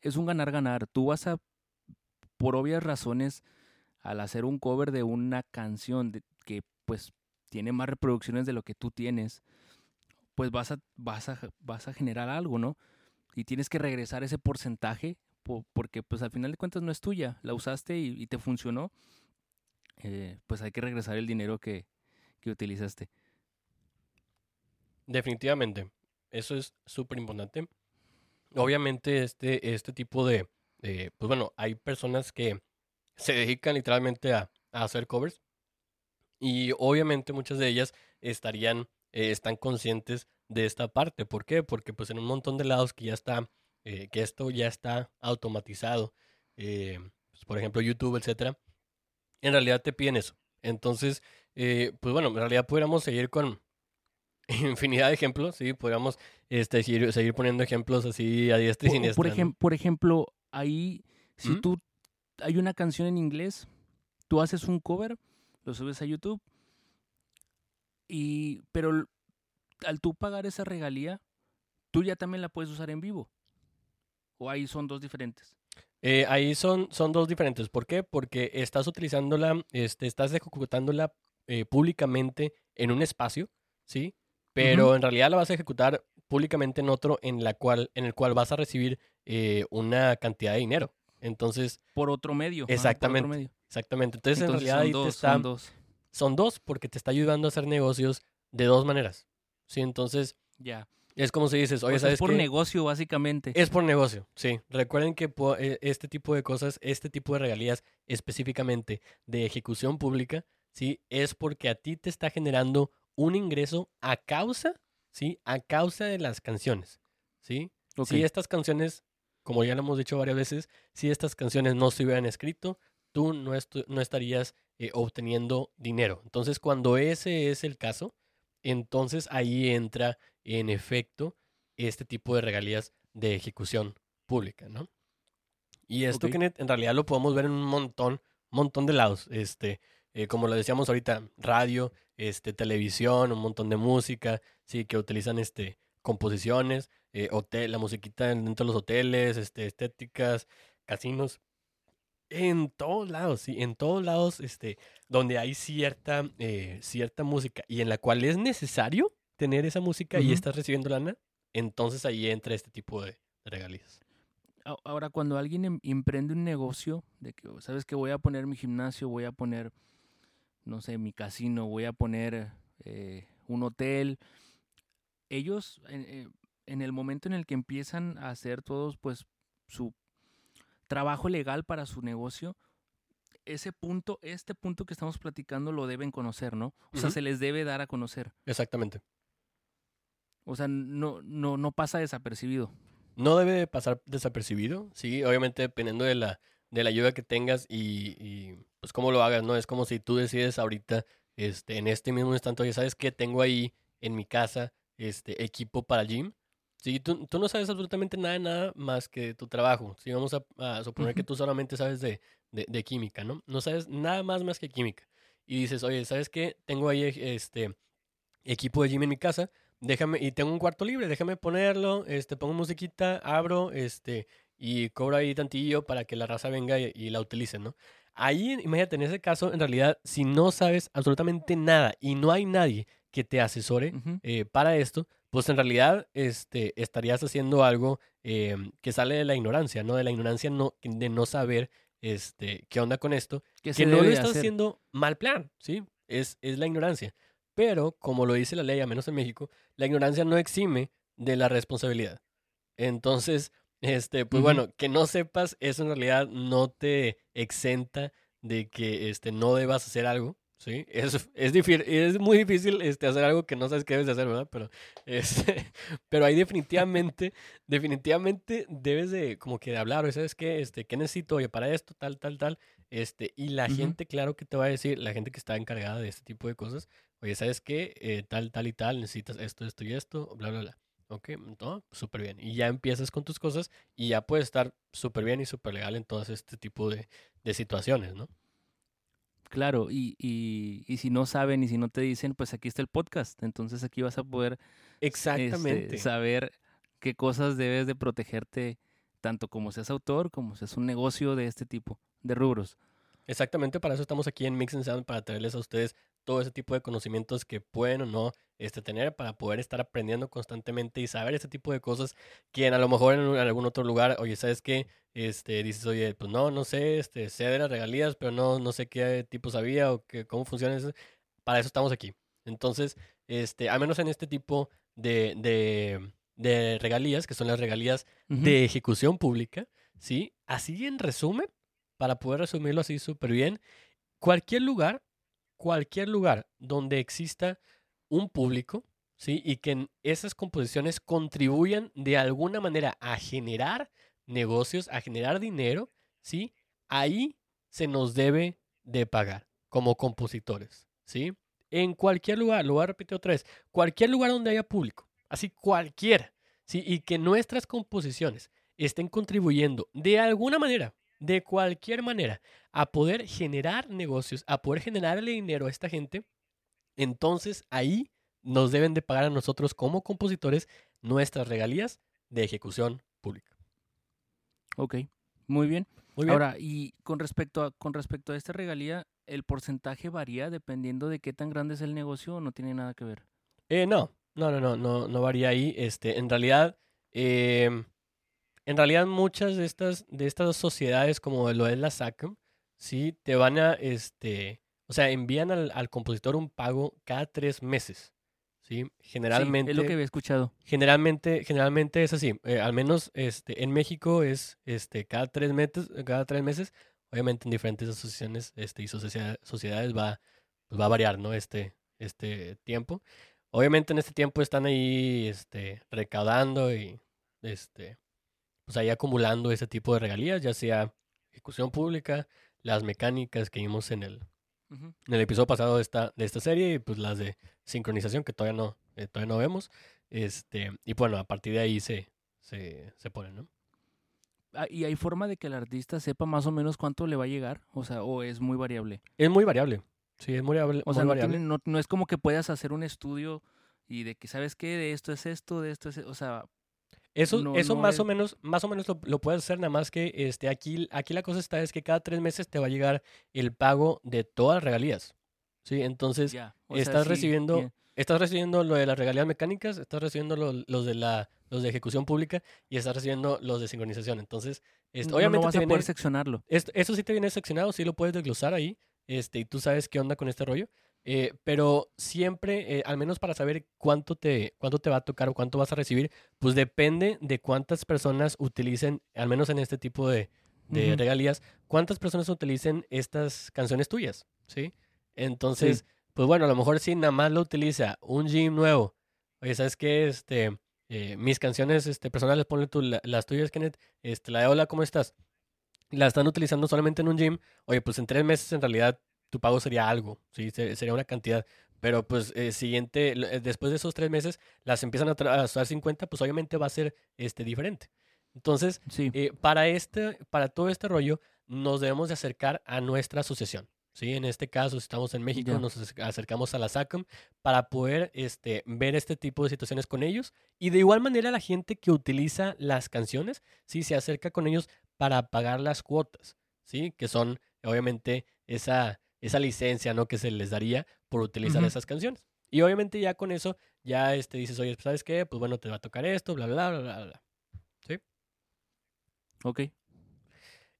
es un ganar-ganar. Tú vas a por obvias razones, al hacer un cover de una canción que pues tiene más reproducciones de lo que tú tienes, pues vas a, vas a, vas a generar algo, ¿no? Y tienes que regresar ese porcentaje porque pues al final de cuentas no es tuya, la usaste y, te funcionó, eh, pues hay que regresar el dinero que, que utilizaste. Definitivamente, eso es súper importante. Obviamente este, este tipo de, eh, pues bueno, hay personas que se dedican literalmente a, hacer covers y obviamente muchas de ellas estarían, eh, están conscientes de esta parte. ¿Por qué? Porque pues en un montón de lados que ya está, eh, que esto ya está automatizado, pues, por ejemplo YouTube, etcétera, en realidad te piden eso. Entonces, pues bueno, en realidad pudiéramos seguir con infinidad de ejemplos, sí, podríamos este, seguir, seguir poniendo ejemplos así a diestra y siniestra. Por, por ejemplo, ahí, si tú hay una canción en inglés, tú haces un cover, lo subes a YouTube, y pero al tú pagar esa regalía, tú ya también la puedes usar en vivo. ¿O ahí son dos diferentes? Eh, ahí son, son dos diferentes. ¿Por qué? Porque estás utilizándola, este, estás ejecutándola eh, públicamente en un espacio, ¿sí? Pero en realidad la vas a ejecutar públicamente en otro en, la cual, en el cual vas a recibir eh, una cantidad de dinero. Entonces. Por otro medio. Exactamente. Exactamente. Entonces, en realidad ahí te está, son dos. Son dos porque te está ayudando a hacer negocios de dos maneras. Sí, entonces. Ya. Es como si dices, oye, ¿sabes Es por negocio, básicamente. Es por negocio, sí. Recuerden que e, este tipo de cosas, este tipo de regalías específicamente de ejecución pública, sí, es porque a ti te está generando un ingreso a causa, sí, a causa de las canciones, sí. Si estas canciones como ya lo hemos dicho varias veces, si estas canciones no se hubieran escrito, tú no, no estarías eh, obteniendo dinero. Entonces, cuando ese es el caso, entonces ahí entra en efecto este tipo de regalías de ejecución pública, ¿no? Y esto, que en realidad lo podemos ver en un montón, montón de lados. Este, eh, como lo decíamos ahorita, radio, este, televisión, un montón de música, sí, que utilizan este, composiciones, eh, hotel, la musiquita dentro de los hoteles, este, estéticas, casinos. En todos lados, sí, en todos lados, este, donde hay cierta, eh, cierta música y en la cual es necesario tener esa música y estás recibiendo lana, entonces ahí entra este tipo de, de regalías. Ahora, cuando alguien em- emprende un negocio, de que, sabes que voy a poner mi gimnasio, voy a poner, no sé, mi casino, voy a poner eh, un hotel, ellos, eh, en el momento en el que empiezan a hacer todos, pues, su trabajo legal para su negocio, ese punto, este punto que estamos platicando lo deben conocer, ¿no? O sea, se les debe dar a conocer. Exactamente. O sea, no, no, no pasa desapercibido. No debe de pasar desapercibido, sí, obviamente dependiendo de la, de la ayuda que tengas y, y, pues cómo lo hagas, ¿no? Es como si tú decides ahorita, este, en este mismo instante, oye, ¿sabes qué? Tengo ahí en mi casa, este, equipo para gym. Sí, tú, tú no sabes absolutamente nada, nada más que tu trabajo. Sí, vamos a, a suponer que tú solamente sabes de, de, de química, ¿no? No sabes nada más más que química. Y dices, oye, ¿sabes qué? Tengo ahí, este, equipo de gym en mi casa, déjame, y tengo un cuarto libre, déjame ponerlo, este, pongo musiquita, abro, este, y cobro ahí tantillo para que la raza venga y, y la utilice, ¿no? Ahí, imagínate, en ese caso, en realidad, si no sabes absolutamente nada y no hay nadie que te asesore eh, para esto, pues en realidad este, estarías haciendo algo eh, que sale de la ignorancia, ¿no? De la ignorancia no, de no saber este, qué onda con esto ¿Qué que no lo estás hacer? haciendo mal plan, ¿sí? Es, es la ignorancia. Pero, como lo dice la ley, a menos en México, la ignorancia no exime de la responsabilidad. Entonces, este, pues bueno, que no sepas, eso en realidad no te exenta de que este, no debas hacer algo, ¿sí? Es, es, difí- es muy difícil este, hacer algo que no sabes qué debes de hacer, ¿verdad? Pero, este, pero ahí definitivamente, definitivamente debes de como que de hablar, oye, ¿sabes qué? Este, ¿qué necesito? Oye, para esto, tal, tal, tal. Este, y la gente, claro que te va a decir, la gente que está encargada de este tipo de cosas, oye, ¿sabes qué? Eh, tal, tal y tal, necesitas esto, esto y esto, bla, bla, bla. Ok, no, súper bien. Y ya empiezas con tus cosas y ya puedes estar súper bien y súper legal en todas este tipo de, de situaciones, ¿no? Claro, y, y, y si no saben y si no te dicen, pues aquí está el podcast. Entonces aquí vas a poder este, Exactamente. saber qué cosas debes de protegerte, tanto como seas autor, como seas un negocio de este tipo, de rubros. Exactamente, para eso estamos aquí en Mix and Sound, para traerles a ustedes todo ese tipo de conocimientos que pueden o no este, tener para poder estar aprendiendo constantemente y saber ese tipo de cosas que a lo mejor en, algún otro lugar, oye, ¿sabes qué? Este, dices, oye, pues no, no sé, este, sé de las regalías, pero no, no sé qué tipo sabía o qué, cómo funciona eso. Para eso estamos aquí. Entonces, este, al menos en este tipo de, de, de regalías, que son las regalías de ejecución pública, ¿sí? Así en resumen, para poder resumirlo así súper bien, cualquier lugar, cualquier lugar donde exista un público, ¿sí? Y que esas composiciones contribuyan de alguna manera a generar negocios, a generar dinero, ¿sí? Ahí se nos debe de pagar como compositores, ¿sí? En cualquier lugar, lo voy a repetir otra vez, cualquier lugar donde haya público, así cualquiera, ¿sí? Y que nuestras composiciones estén contribuyendo de alguna manera, de cualquier manera, a poder generar negocios, a poder generarle dinero a esta gente, entonces ahí nos deben de pagar a nosotros como compositores nuestras regalías de ejecución pública. Ok, muy bien. Muy bien. Ahora, y con respecto a, con respecto a esta regalía, ¿el porcentaje varía dependiendo de qué tan grande es el negocio o no tiene nada que ver? Eh, no, no, no, no, no, no varía ahí. Este, en realidad, em, en realidad muchas de estas, de estas sociedades, como lo es la SACM, sí, te van a, este, o sea, envían al, al compositor un pago cada tres meses, sí. Generalmente, Sí, es lo que había escuchado. generalmente, generalmente es así. eh, al menos, este, en México es, este, cada tres meses, cada tres meses. Obviamente en diferentes asociaciones, este, y sociedades va, pues va a variar, ¿no? Este, este tiempo. Obviamente en este tiempo están ahí este, recaudando y este, pues ahí acumulando ese tipo de regalías, ya sea ejecución pública, las mecánicas que vimos en el, en el episodio pasado de esta, de esta serie y pues las de sincronización que todavía no, eh, todavía no vemos. Este, y bueno, a partir de ahí se, se, se ponen, ¿no? ah, ¿y hay forma de que el artista sepa más o menos cuánto le va a llegar? O sea, o es muy variable. Es muy variable. Sí, es muy variable. O sea, no, variable. tiene- no, no es como que puedas hacer un estudio y de que, ¿sabes qué? De esto es esto, de esto es... O sea, Eso, No, eso no más es- o menos, más o menos lo, lo puedes hacer, nada más que este, aquí, aquí la cosa está es que cada tres meses te va a llegar el pago de todas las regalías. ¿Sí? Entonces, sea, estás recibiendo- bien. estás recibiendo lo de las regalías mecánicas, estás recibiendo lo- los de la, los de ejecución pública y estás recibiendo los de sincronización. Entonces, este, No- obviamente no vas te a viene- poder seccionarlo. esto, eso sí te viene seccionado, sí lo puedes desglosar ahí, este, y tú sabes qué onda con este rollo. Eh, pero siempre, eh, al menos para saber cuánto te, cuánto te va a tocar o cuánto vas a recibir, pues depende de cuántas personas utilicen, al menos en este tipo de, regalías, cuántas personas utilicen estas canciones tuyas, ¿sí? Entonces, pues bueno, a lo mejor si nada más lo utiliza un gym nuevo, oye, ¿sabes qué? Este, eh, mis canciones este, personales, ponle tú la- las tuyas, Kenneth, este, la de Hola, ¿cómo estás? La están utilizando solamente en un gym, oye, pues en tres meses en realidad tu pago sería algo, ¿sí? Se- Sería una cantidad. Pero pues eh, siguiente, eh, después de esos tres meses, las empiezan a, a usar 50, pues obviamente va a ser este, diferente. Entonces, Sí. eh, para, este, para todo este rollo, nos debemos de acercar a nuestra asociación. ¿sí? En este caso, si estamos en México, nos acer- acercamos a la SACOM para poder este, ver este tipo de situaciones con ellos. Y de igual manera, la gente que utiliza las canciones, sí, se acerca con ellos para pagar las cuotas, ¿sí? Que son, obviamente, esa, esa licencia, ¿no? Que se les daría por utilizar Ujú. esas canciones. Y obviamente ya con eso, ya este, dices, oye, ¿sabes qué? Pues bueno, te va a tocar esto, bla, bla, bla, bla, bla. bla. Ok.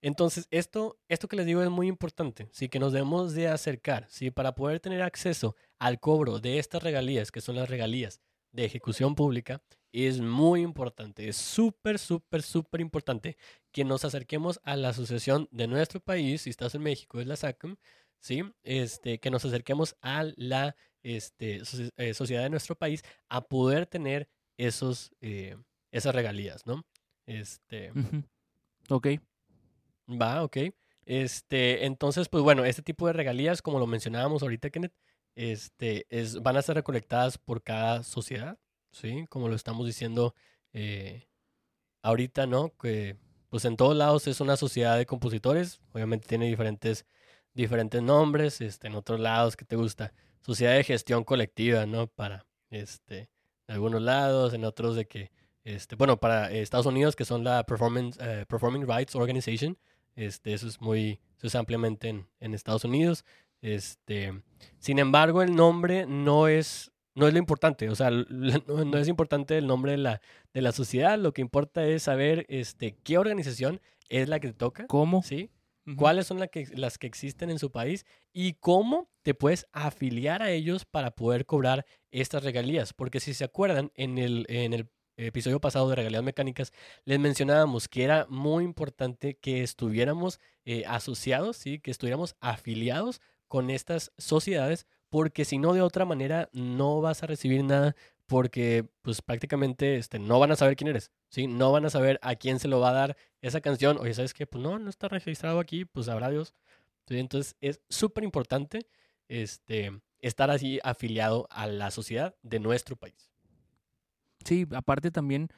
Entonces, esto, esto que les digo es muy importante, sí, que nos debemos de acercar, sí, para poder tener acceso al cobro de estas regalías, que son las regalías de ejecución pública, es muy importante, es súper, súper, súper importante que nos acerquemos a la asociación de nuestro país, si estás en México, es la SACM, sí, este, que nos acerquemos a la este, eh, sociedad de nuestro país a poder tener esos, eh, esas regalías, ¿no? Este. Ok. Va, ok. Este, entonces, pues bueno, este tipo de regalías, como lo mencionábamos ahorita, Kenneth, este, es, van a ser recolectadas por cada sociedad, ¿sí? Como lo estamos diciendo eh, ahorita, ¿no? Que pues en todos lados es una sociedad de compositores, obviamente tiene diferentes, diferentes nombres, este, en otros lados, ¿qué te gusta? Sociedad de gestión colectiva, ¿no? Para, este, en algunos lados, en otros de que, este, bueno, para Estados Unidos, que son la Performance, eh, Performing Rights Organization, este, eso es muy, se usa ampliamente en, en Estados Unidos. Este, sin embargo, el nombre no es, no es lo importante. O sea, no, no es importante el nombre de la, de la sociedad. Lo que importa es saber este, qué organización es la que te toca. ¿Cómo? ¿Sí? Cuáles son la que- las que existen en su país y cómo te puedes afiliar a ellos para poder cobrar estas regalías. Porque si se acuerdan, en el, en el episodio pasado de regalías mecánicas, les mencionábamos que era muy importante que estuviéramos eh, asociados, ¿sí? que estuviéramos afiliados con estas sociedades, porque si no, de otra manera, no vas a recibir nada porque pues prácticamente este, no van a saber quién eres. No van a saber a quién se lo va a dar esa canción. Oye, ¿sabes qué? Pues no, no está registrado aquí, pues sabrá Dios. Entonces es súper importante este, estar así afiliado a la sociedad de nuestro país. Sí, aparte también,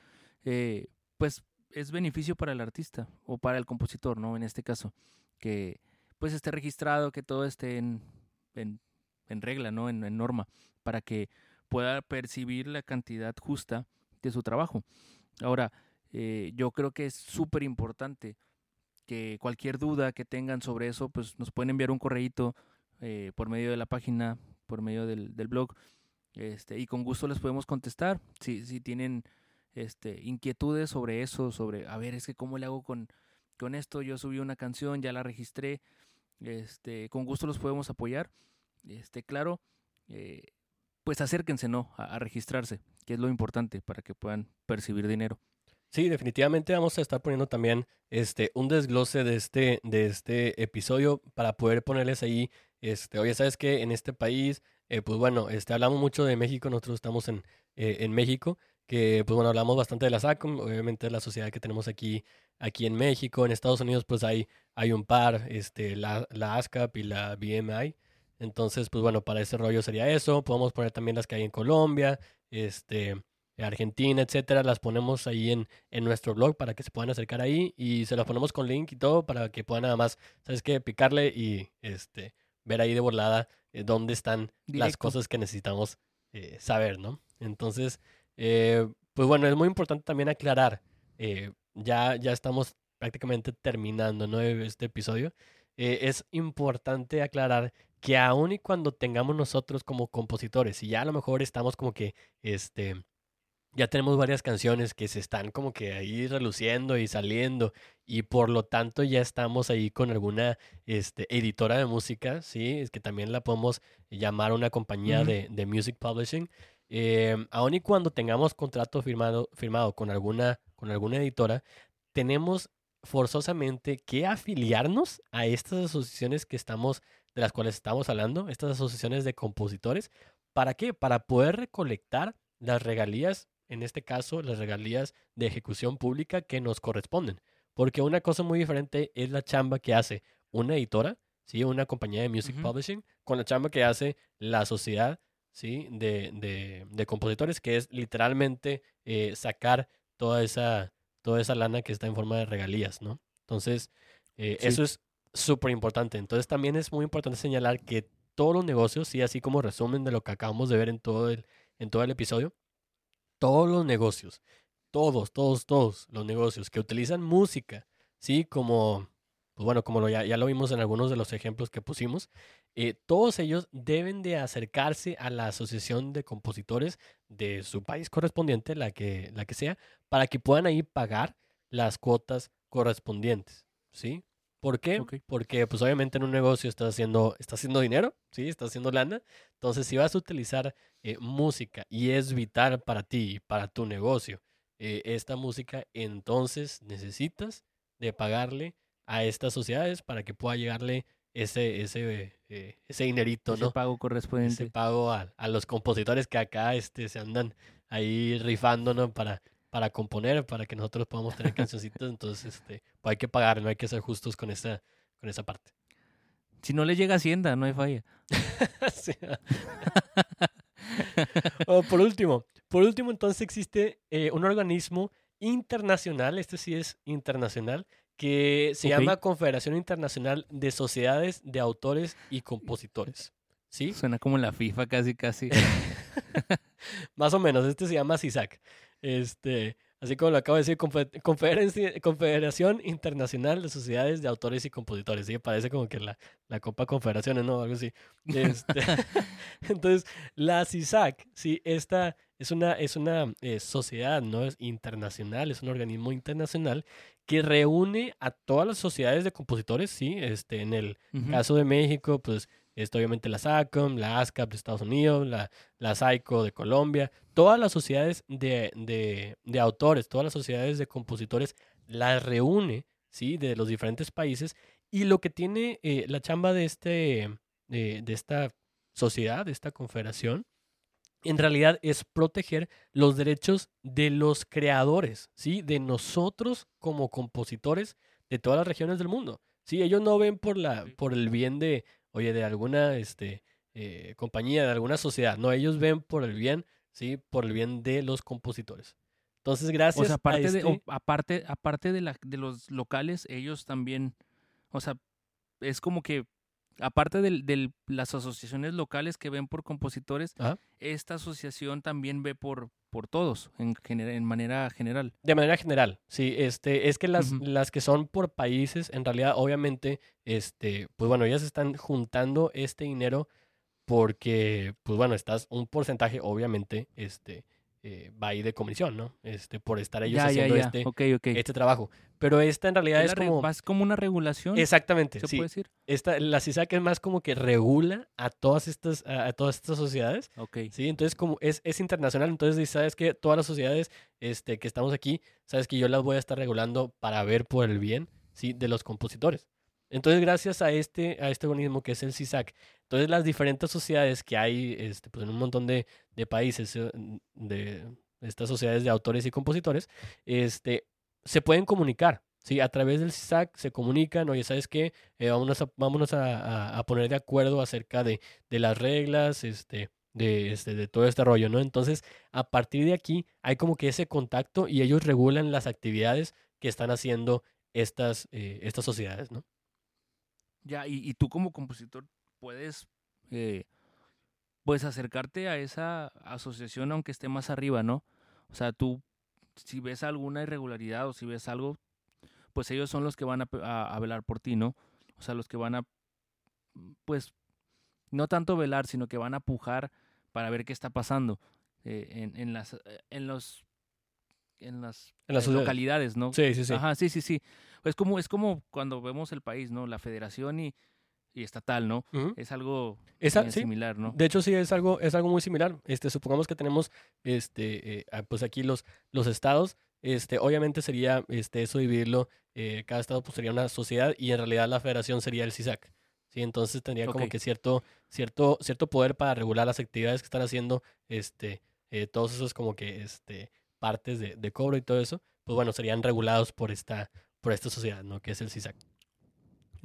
eh, pues es beneficio para el artista o para el compositor, ¿no? En este caso, que pues esté registrado, que todo esté en, en, regla, ¿no? En norma, para que pueda percibir la cantidad justa de su trabajo. Ahora, eh, yo creo que es súper importante que cualquier duda que tengan sobre eso, pues nos pueden enviar un correíto eh, por medio de la página, por medio del, blog, este, y con gusto les podemos contestar. Si, si tienen este, inquietudes sobre eso, sobre, a ver, es que cómo le hago con, con esto, yo subí una canción, ya la registré, este, con gusto los podemos apoyar. Este, claro, eh, pues acérquense, ¿no? A registrarse, que es lo importante para que puedan percibir dinero. Sí, definitivamente vamos a estar poniendo también este, un desglose de este, de este episodio para poder ponerles ahí, este, oye, ¿sabes qué? En este país, eh, pues bueno, este, hablamos mucho de México, nosotros estamos en, eh, en México, que pues bueno, hablamos bastante de la SACOM, obviamente la sociedad que tenemos aquí, aquí en México, en Estados Unidos pues hay, hay un par, este, la, la ASCAP y la BMI, entonces pues bueno, para ese rollo sería eso, podemos poner también las que hay en Colombia, este... Argentina, etcétera, las ponemos ahí en, en nuestro blog para que se puedan acercar ahí y se las ponemos con link y todo para que puedan nada más, ¿sabes qué? Picarle y este ver ahí de volada eh, dónde están las cosas que necesitamos eh, saber, ¿no? Entonces, eh, pues bueno, es muy importante también aclarar, ya, ya estamos prácticamente terminando ¿no? este episodio, es importante aclarar que aun y cuando tengamos nosotros como compositores, y ya a lo mejor estamos como que, este, ya tenemos varias canciones que se están como que ahí reluciendo y saliendo y por lo tanto ya estamos ahí con alguna este, editora de música, ¿sí? Es que también la podemos llamar una compañía de, de, music publishing. Eh, aun y cuando tengamos contrato firmado, firmado con, alguna, con alguna editora, tenemos forzosamente que afiliarnos a estas asociaciones que estamos, de las cuales estamos hablando, estas asociaciones de compositores. ¿Para qué? Para poder recolectar las regalías en este caso, las regalías de ejecución pública que nos corresponden. Porque una cosa muy diferente es la chamba que hace una editora, ¿sí? una compañía de music publishing, con la chamba que hace la sociedad ¿sí? de, de, compositores, que es literalmente eh, sacar toda esa, toda esa lana que está en forma de regalías. ¿no? Entonces, eh, eso es súper importante. Entonces, también es muy importante señalar que todos los negocios, sí, así como resumen de lo que acabamos de ver en todo el, en todo el episodio, todos los negocios, todos, todos, todos los negocios que utilizan música, ¿sí? Como, pues bueno, como lo, ya, lo vimos en algunos de los ejemplos que pusimos, eh, todos ellos deben de acercarse a la asociación de compositores de su país correspondiente, la que, la que sea, para que puedan ahí pagar las cuotas correspondientes, ¿sí? ¿Por qué? Porque pues obviamente en un negocio estás haciendo, estás haciendo dinero, ¿sí? Estás haciendo lana. Entonces si vas a utilizar eh, música y es vital para ti para tu negocio eh, esta música, entonces necesitas de pagarle a estas sociedades para que pueda llegarle ese, ese, eh, ese dinerito, ese pago correspondiente. Ese pago a, a, los compositores que acá este, se andan ahí rifando, Para, para componer, para que nosotros podamos tener cancioncitas. Entonces, este, pues hay que pagar, no hay que ser justos con esa, con esa parte. Si no le llega Hacienda, no hay falla. por último, por último, entonces existe eh, un organismo internacional, este sí es internacional, que se llama Confederación Internacional de Sociedades de Autores y Compositores. ¿Sí? Suena como la FIFA casi, casi. Más o menos, este se llama CISAC. Este, así como lo acabo de decir, Confederación Internacional de Sociedades de Autores y Compositores. ¿sí? Parece como que la, la Copa Confederaciones, ¿no? Algo así. Este, entonces, la CISAC, sí, esta es una, es una eh, sociedad, ¿no? Es internacional, es un organismo internacional que reúne a todas las sociedades de compositores, sí. Este, en el caso de México, pues Está obviamente la SACOM, la ASCAP de Estados Unidos, la, la SAICO de Colombia, todas las sociedades de, de, de, autores, todas las sociedades de compositores las reúne, ¿sí? De los diferentes países. Y lo que tiene eh, la chamba de, este, de, de esta sociedad, de esta confederación, en realidad es proteger los derechos de los creadores, ¿sí? De nosotros como compositores de todas las regiones del mundo. Sí, ellos no ven por, la, por el bien de, oye, de alguna este, eh, compañía, de alguna sociedad. No, ellos ven por el bien, ¿sí? Por el bien de los compositores. Entonces, gracias o sea, aparte a de, este aparte, aparte de, la, de los locales, ellos también, o sea, es como que aparte de, las asociaciones locales que ven por compositores, esta asociación también ve por, por todos, en, en manera general. De manera general, sí. Este, es que las, las que son por países, en realidad, obviamente, este, pues bueno, ellas están juntando este dinero porque, pues bueno, estás un porcentaje, obviamente, este, eh, va ahí de comisión, ¿no? Este, por estar ellos haciendo Este, este trabajo. Pero esta en realidad es, como... como una regulación. Exactamente, ¿se puede decir? Esta, la CISAC es más como que regula a todas estas, a, todas estas sociedades. Ok. Sí, entonces como es, es internacional, entonces sabes que todas las sociedades este, que estamos aquí, sabes que yo las voy a estar regulando para ver por el bien, ¿sí? De los compositores. Entonces, gracias a este, a este organismo que es el CISAC, entonces las diferentes sociedades que hay este, pues en un montón de, de países, eh, de estas sociedades de autores y compositores, este, se pueden comunicar. ¿sí? A través del CISAC se comunican, oye, ¿sabes qué? Eh, vámonos, a, vámonos a, a, poner de acuerdo acerca de, de las reglas, este, de, este, de todo este rollo, ¿no? Entonces, a partir de aquí hay como que ese contacto y ellos regulan las actividades que están haciendo estas, eh, estas sociedades, ¿no? Ya, y, tú como compositor puedes, eh, pues, acercarte a esa asociación aunque esté más arriba, ¿no? O sea, tú, si ves alguna irregularidad o si ves algo, pues ellos son los que van a velar por ti, ¿no? O sea, los que van a, pues, no tanto velar, sino que van a pujar para ver qué está pasando eh, en, en, eh, en los en las, localidades, ¿no? Sí, sí, sí. Ajá, sí, sí, sí. Es como, es como cuando vemos el país, ¿no? La federación y, y estatal, ¿no? Es algo similar, ¿no? De hecho, sí, es algo, es algo muy similar. Este, supongamos que tenemos, este, eh, ah, pues aquí los, los estados. Este, obviamente sería, este, eso dividirlo. cada estado pues sería una sociedad y en realidad la federación sería el CISAC. Sí, entonces tendría como que cierto, cierto, cierto poder para regular las actividades que están haciendo, este, eh, todos esos como que, este, partes de, de, cobro y todo eso, pues bueno, serían regulados por esta, por esta sociedad, ¿no? Que es el CISAC.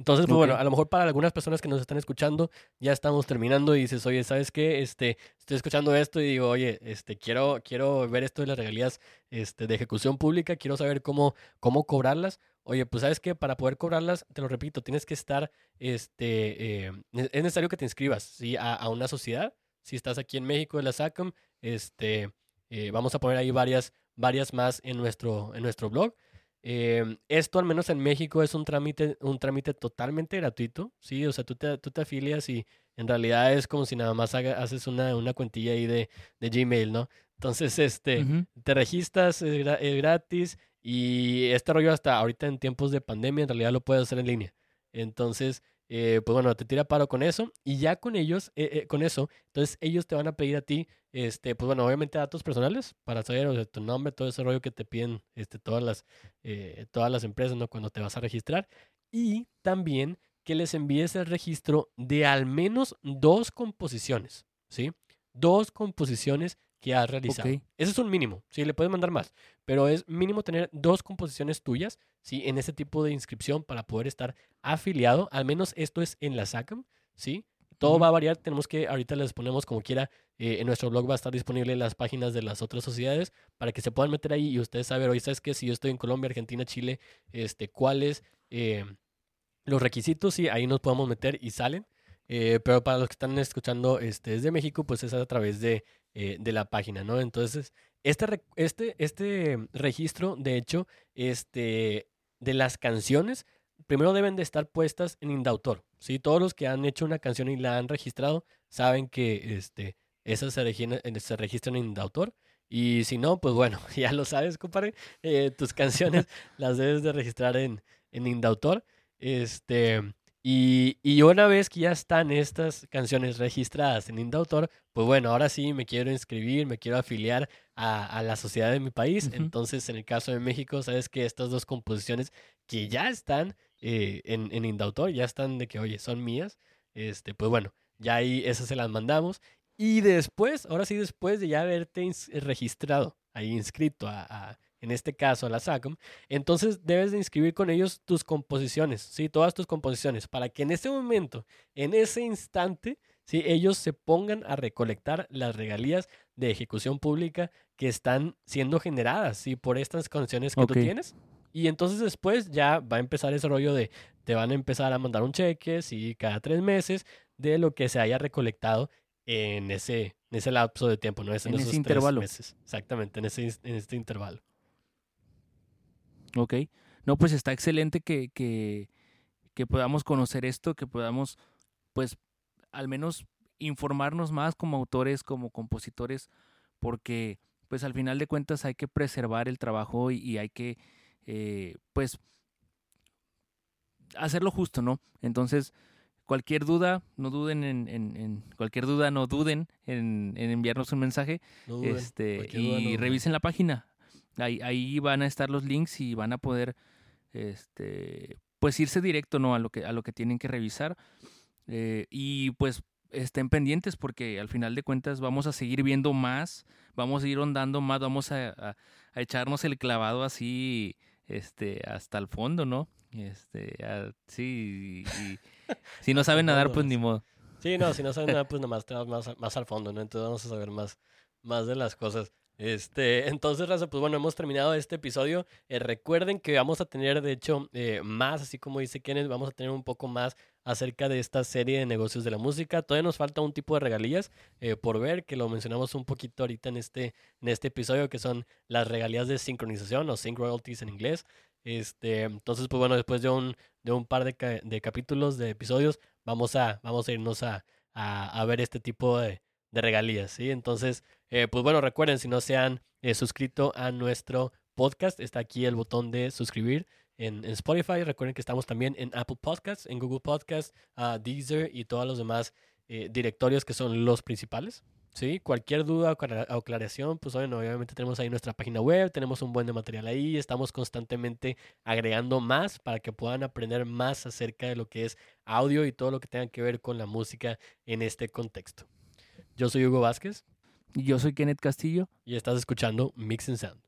Entonces, pues bueno, a lo mejor para algunas personas que nos están escuchando, ya estamos terminando y dices, oye, ¿sabes qué? Este, estoy escuchando esto y digo, oye, este, quiero, quiero ver esto de las regalías este, de ejecución pública, quiero saber cómo, cómo cobrarlas. Oye, pues sabes que para poder cobrarlas, te lo repito, tienes que estar, este, eh, es necesario que te inscribas, ¿sí? A, una sociedad. Si estás aquí en México de la SACAM, este, eh, vamos a poner ahí varias, varias más en nuestro, en nuestro blog. Em, esto, al menos en México, es un trámite, un trámite totalmente gratuito, ¿sí? O sea, tú te, tú te afilias y en realidad es como si nada más haces una, una cuentilla ahí de, de Gmail, ¿no? Entonces, este, te registras, es, gratis y este rollo hasta ahorita en tiempos de pandemia en realidad lo puedes hacer en línea. Entonces, eh, pues bueno, te tira paro con eso y ya con ellos, eh, eh, con eso, entonces ellos te van a pedir a ti, este, pues bueno, obviamente datos personales para saber o sea, tu nombre, todo ese rollo que te piden este, todas, las, todas las empresas, ¿no? Cuando te vas a registrar y también que les envíes el registro de al menos dos composiciones, ¿sí? Dos composiciones que has realizado. Ese es un mínimo, sí, le puedes mandar más, pero es mínimo tener dos composiciones tuyas, sí, en ese tipo de inscripción para poder estar afiliado, al menos esto es en la SACAM, sí. Todo va a variar, tenemos que, ahorita les ponemos como quiera, eh, en nuestro blog va a estar disponible las páginas de las otras sociedades para que se puedan meter ahí y ustedes saber, oye, ¿sabes qué? Si yo estoy en Colombia, Argentina, Chile, este, ¿cuáles eh, los requisitos? Sí, ahí nos podemos meter y salen. Eh, pero para los que están escuchando este, desde México, pues es a través de eh, de la página, ¿no? Entonces, este, este, este registro, de hecho, este, de las canciones, primero deben de estar puestas en Indautor, ¿sí? Todos los que han hecho una canción y la han registrado saben que este, esas se, se registran en Indautor. Y si no, pues bueno, ya lo sabes, compadre. Eh, tus canciones las debes de registrar en, en Indautor. Este, y, y, una vez que ya están estas canciones registradas en Indautor, pues bueno, ahora sí me quiero inscribir, me quiero afiliar a, a la sociedad de mi país. Entonces, en el caso de México, sabes que estas dos composiciones que ya están eh, en, en Indautor, ya están de que, oye, son mías, este, pues bueno, ya ahí esas se las mandamos. Y después, ahora sí, después de ya haberte registrado, ahí inscrito a en este caso la SACOM, entonces debes de inscribir con ellos tus composiciones, ¿sí? Todas tus composiciones, para que en ese momento, en ese instante, ¿sí? Ellos se pongan a recolectar las regalías de ejecución pública que están siendo generadas, ¿sí? Por estas condiciones que tú tienes. Y entonces después ya va a empezar ese rollo de, te van a empezar a mandar un cheque, ¿sí? Cada tres meses de lo que se haya recolectado en ese, en ese lapso de tiempo, ¿no? Es en, ese intervalo. Meses. Exactamente, en, ese, en este intervalo. Ok. No, pues está excelente que, que, que podamos conocer esto, que podamos, pues, al menos informarnos más como autores, como compositores, porque, pues, al final de cuentas hay que preservar el trabajo y, hay que, eh, pues, hacerlo justo, ¿no? Entonces, cualquier duda, no duden en, en, cualquier duda, no duden en, enviarnos un mensaje, este, y revisen la página. Ahí, ahí van a estar los links y van a poder este, pues irse directo ¿no? a, lo que, a lo que tienen que revisar. Eh, y pues estén pendientes porque al final de cuentas vamos a seguir viendo más, vamos a ir ondando más, vamos a, echarnos el clavado así este, hasta el fondo, ¿no? Este, sí, y, si no saben nadar, pues ni modo. Sí, no, si no saben nada, pues nomás te vas más, más al fondo, ¿no? Entonces vamos a saber más, más de las cosas. Este, entonces, Raza, pues bueno, hemos terminado este episodio. Eh, recuerden que vamos a tener, de hecho, eh, más, así como dice Kenneth, vamos a tener un poco más acerca de esta serie de negocios de la música. Todavía nos falta un tipo de regalías eh, por ver, que lo mencionamos un poquito ahorita en este, en este episodio, que son las regalías de sincronización o sync royalties en inglés. Este, entonces, pues bueno, después de un, de un par de, de capítulos, de episodios, vamos a, vamos a irnos a, a, ver este tipo de, de regalías, ¿sí? Entonces, eh, pues bueno, recuerden, si no se han eh, suscrito a nuestro podcast, está aquí el botón de suscribir en, Spotify. Recuerden que estamos también en Apple Podcasts, en Google Podcasts, uh, Deezer y todos los demás eh, directorios que son los principales. ¿sí? Cualquier duda o aclaración, pues bueno, obviamente tenemos ahí nuestra página web, tenemos un buen de material ahí, estamos constantemente agregando más para que puedan aprender más acerca de lo que es audio y todo lo que tenga que ver con la música en este contexto. Yo soy Hugo Vázquez. Y yo soy Kenneth Castillo. Y estás escuchando Mix and Sound.